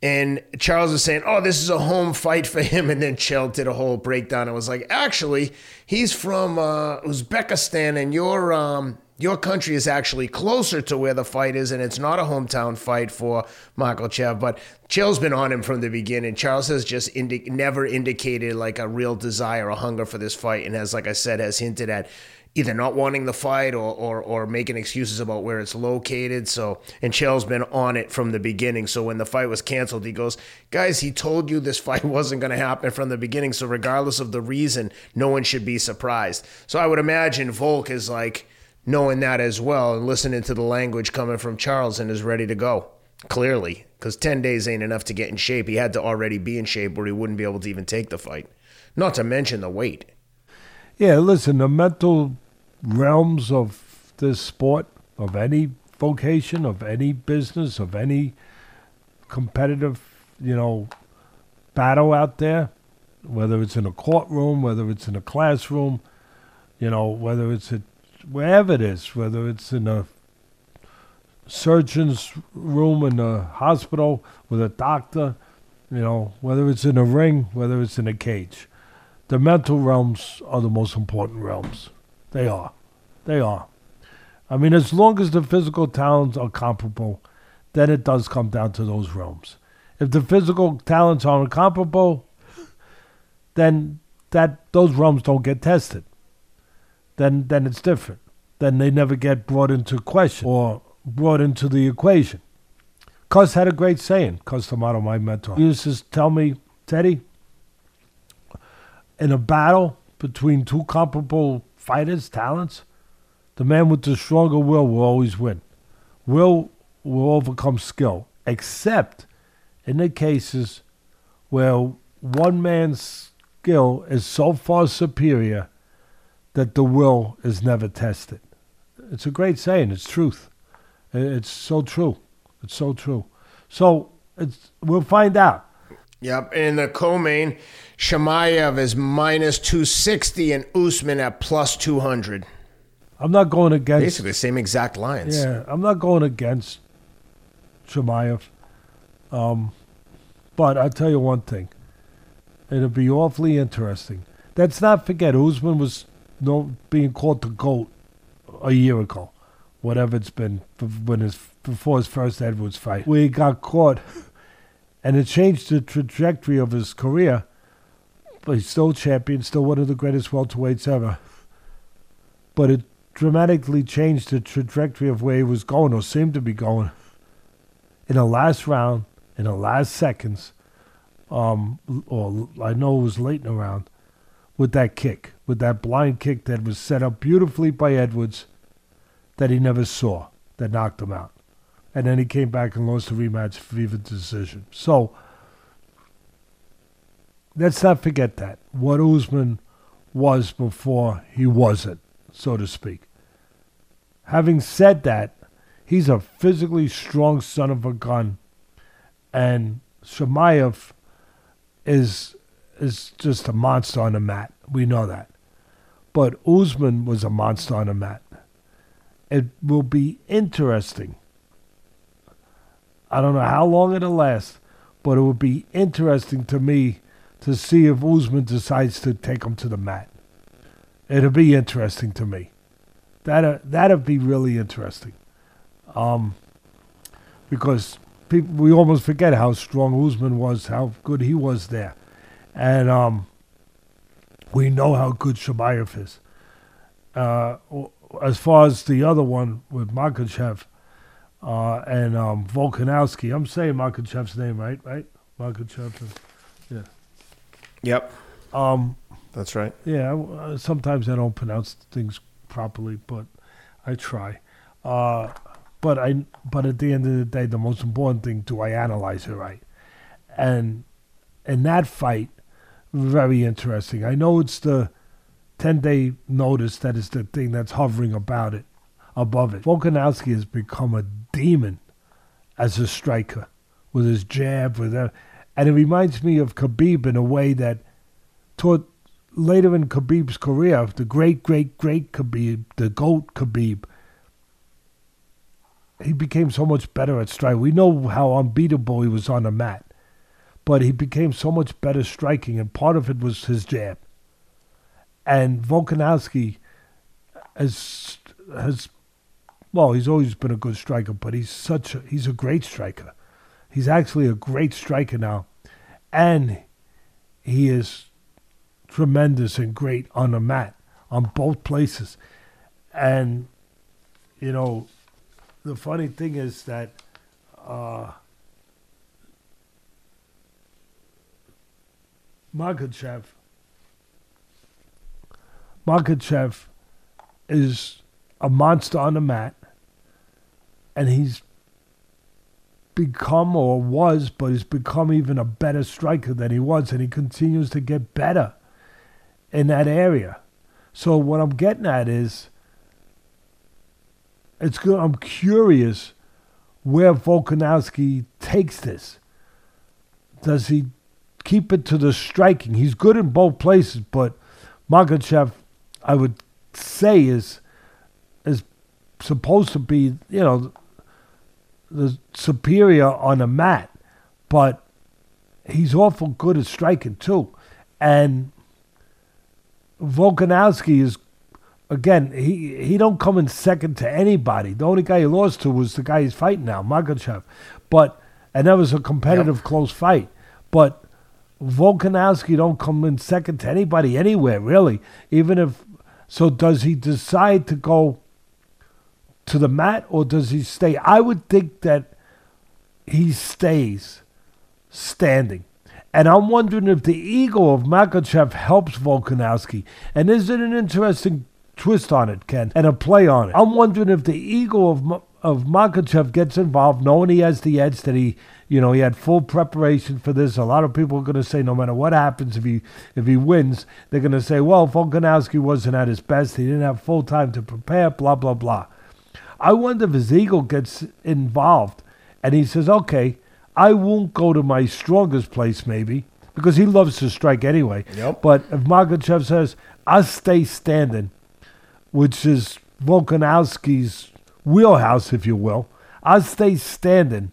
[SPEAKER 1] and Charles was saying, "Oh, this is a home fight for him." And then Chael did a whole breakdown. It was like, actually, he's from uh, Uzbekistan, and you're um, your country is actually closer to where the fight is, and it's not a hometown fight for Makhachev. But Chael's been on him from the beginning. Charles has just indi- never indicated like a real desire or hunger for this fight, and has, like I said, has hinted at either not wanting the fight or, or, or making excuses about where it's located. So, and Chael's been on it from the beginning. So when the fight was canceled, he goes, guys, he told you this <laughs> fight wasn't going to happen from the beginning. So regardless of the reason, no one should be surprised. So I would imagine Volk is like knowing that as well and listening to the language coming from Charles and is ready to go. Clearly, because 10 days ain't enough to get in shape. He had to already be in shape or he wouldn't be able to even take the fight. Not to mention the weight.
[SPEAKER 2] Yeah, listen, the mental realms of this sport, of any vocation, of any business, of any competitive, you know, battle out there, whether it's in a courtroom, whether it's in a classroom, you know, whether it's at wherever it is, whether it's in a surgeon's room in a hospital with a doctor, you know, whether it's in a ring, whether it's in a cage. The mental realms are the most important realms. They are. They are. I mean, as long as the physical talents are comparable, then it does come down to those realms. If the physical talents aren't comparable, then that those realms don't get tested. Then then it's different. Then they never get brought into question or brought into the equation. Cus had a great saying, Cus D'Amato, my mentor. He used to tell me, Teddy, in a battle between two comparable fighters, talents, the man with the stronger will will always win. Will will overcome skill, except in the cases where one man's skill is so far superior that the will is never tested. It's a great saying. It's truth. It's so true. It's so true. So it's we'll find out.
[SPEAKER 1] Yep. In the co-main, Chimaev is minus 260 and Usman at plus 200.
[SPEAKER 2] I'm not going against
[SPEAKER 1] Basically the same exact lines.
[SPEAKER 2] Yeah, I'm not going against Chimaev. Um, but I'll tell you one thing. It'll be awfully interesting. Let's not forget Usman was no being called the GOAT a year ago. Whatever it's been when his before his first Edwards fight. Where he got caught and it changed the trajectory of his career. But he's still champion, still one of the greatest welterweights ever. But it dramatically changed the trajectory of where he was going or seemed to be going. In the last round, in the last seconds, um, or I know it was late in the round, with that kick, with that blind kick that was set up beautifully by Edwards that he never saw, that knocked him out. And then he came back and lost the rematch via decision. So let's not forget that. What Usman was before he wasn't so to speak. Having said that, he's a physically strong son of a gun, and Chimaev is is just a monster on the mat. We know that. But Usman was a monster on the mat. It will be interesting. I don't know how long it'll last, but it will be interesting to me to see if Usman decides to take him to the mat. It'll be interesting to me. That that'd be really interesting. Um, because people we almost forget how strong Usman was, how good he was there, and um, we know how good Chimaev is. Uh, as far as the other one with Makhachev uh, and um, Volkanovski, I'm saying Makhachev's name right, right? Makhachev, yeah.
[SPEAKER 1] Yep.
[SPEAKER 2] Um,
[SPEAKER 1] that's right.
[SPEAKER 2] Yeah, uh, sometimes I don't pronounce things properly, but I try. Uh, but I, but at the end of the day, the most important thing do I analyze it right, and in that fight, very interesting. I know it's the ten day notice that is the thing that's hovering about it, above it. Volkanovski has become a demon as a striker with his jab, with that, and it reminds me of Khabib in a way that toward later in Khabib's career, the great, great, great Khabib, the GOAT Khabib, he became so much better at striking. We know how unbeatable he was on the mat, but he became so much better striking, and part of it was his jab. And Volkanovski has has well, he's always been a good striker, but he's such a, he's a great striker. He's actually a great striker now, and he is tremendous and great on the mat on both places. And you know, the funny thing is that uh, Makhachev, Makhachev is a monster on the mat, and he's become or was, but he's become even a better striker than he was, and he continues to get better in that area. So what I'm getting at is, it's good. I'm curious where Volkanovski takes this. Does he keep it to the striking? He's good in both places, but Makhachev, I would say, is is supposed to be, you know, the superior on the mat, but he's awful good at striking too. And Volkanovski is again, he he don't come in second to anybody. The only guy he lost to was the guy he's fighting now, Makhachev. But and that was a competitive yep. close fight. But Volkanovski don't come in second to anybody anywhere, really. Even if so does he decide to go to the mat or does he stay? I would think that he stays standing. And I'm wondering if the ego of Makhachev helps Volkanovski. And is it an interesting twist on it, Ken, and a play on it? I'm wondering if the ego of of Makhachev gets involved, knowing he has the edge that he, you know, he had full preparation for this. A lot of people are going to say, no matter what happens, if he if he wins, they're going to say, well, Volkanovski wasn't at his best. He didn't have full time to prepare. Blah blah blah. I wonder if his ego gets involved and he says, okay, I won't go to my strongest place, maybe, because he loves to strike anyway.
[SPEAKER 1] Yep.
[SPEAKER 2] But if Makhachev says, I'll stay standing, which is Volkanovski's wheelhouse, if you will, I'll stay standing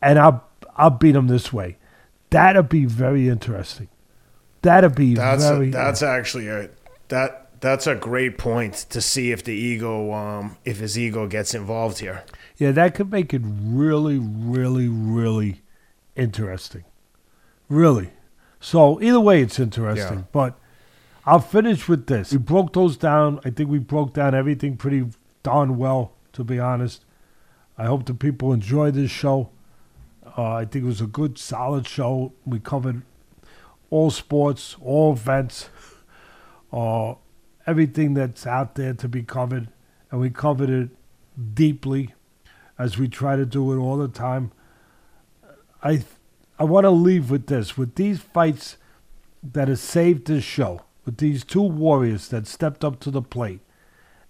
[SPEAKER 2] and I'll, I'll beat him this way. That'd be very interesting. That'd be
[SPEAKER 1] that's
[SPEAKER 2] very.
[SPEAKER 1] A, that's actually a that that's a great point to see if the ego, um, if his ego gets involved here.
[SPEAKER 2] Yeah, that could make it really, really, really interesting. Really. So either way, it's interesting. Yeah. But I'll finish with this. We broke those down. I think we broke down everything pretty darn well, to be honest. I hope the people enjoy this show. Uh, I think it was a good, solid show. We covered all sports, all events. <laughs> Uh, everything that's out there to be covered, and we covered it deeply, as we try to do it all the time. I I want to leave with this: with these fights that have saved this show, with these two warriors that stepped up to the plate,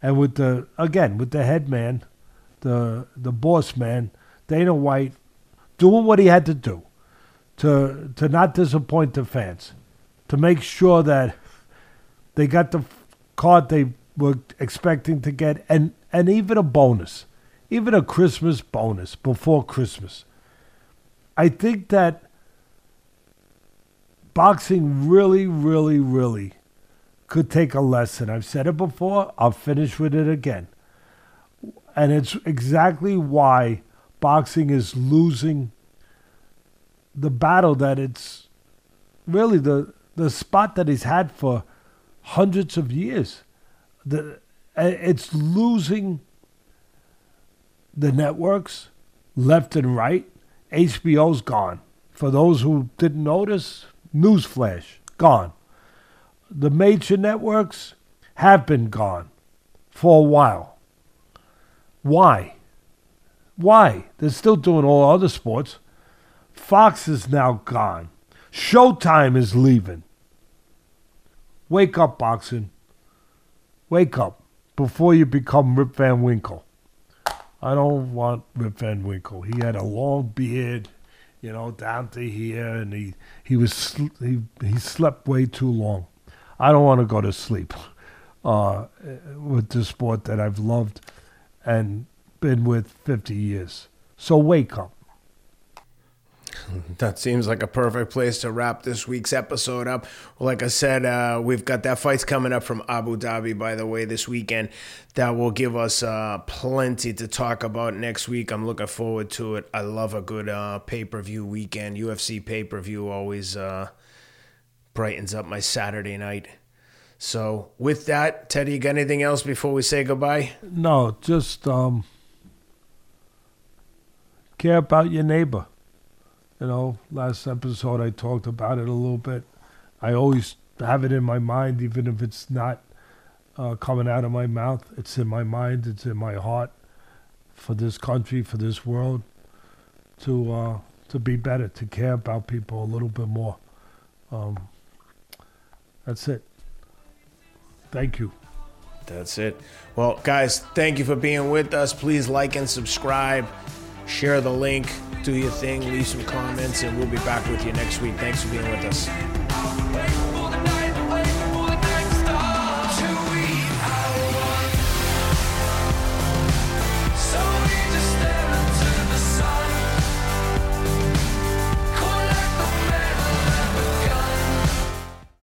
[SPEAKER 2] and with the again with the head man, the the boss man, Dana White, doing what he had to do to to not disappoint the fans, to make sure that they got the card they were expecting to get, and, and even a bonus, even a Christmas bonus before Christmas. I think that boxing really, really, really could take a lesson. I've said it before, I'll finish with it again. And it's exactly why boxing is losing the battle that it's really the the spot that he's had for hundreds of years. The, it's losing the networks left and right. HBO's gone. For those who didn't notice, newsflash, gone. The major networks have been gone for a while. Why? Why? They're still doing all other sports. Fox is now gone. Showtime is leaving. Wake up, boxing. Wake up before you become Rip Van Winkle. I don't want Rip Van Winkle. He had a long beard, you know, down to here, and he he was he he slept way too long. I don't want to go to sleep uh, with the sport that I've loved and been with 50 years. So wake up.
[SPEAKER 1] That seems like a perfect place to wrap this week's episode up. Like I said, uh, we've got that fights coming up from Abu Dhabi, by the way, this weekend. That will give us uh, plenty to talk about next week. I'm looking forward to it. I love a good uh, pay per view weekend. UFC pay per view always uh, brightens up my Saturday night. So, with that, Teddy, you got anything else before we say goodbye?
[SPEAKER 2] No, just um, care about your neighbor. You know, last episode I talked about it a little bit. I always have it in my mind, even if it's not uh, coming out of my mouth. It's in my mind, it's in my heart for this country, for this world, to uh, to be better, to care about people a little bit more. Um, that's it. Thank you.
[SPEAKER 1] That's it. Well, guys, thank you for being with us. Please like and subscribe, share the link, do your thing, leave some comments, and we'll be back with you next week. Thanks for being with us.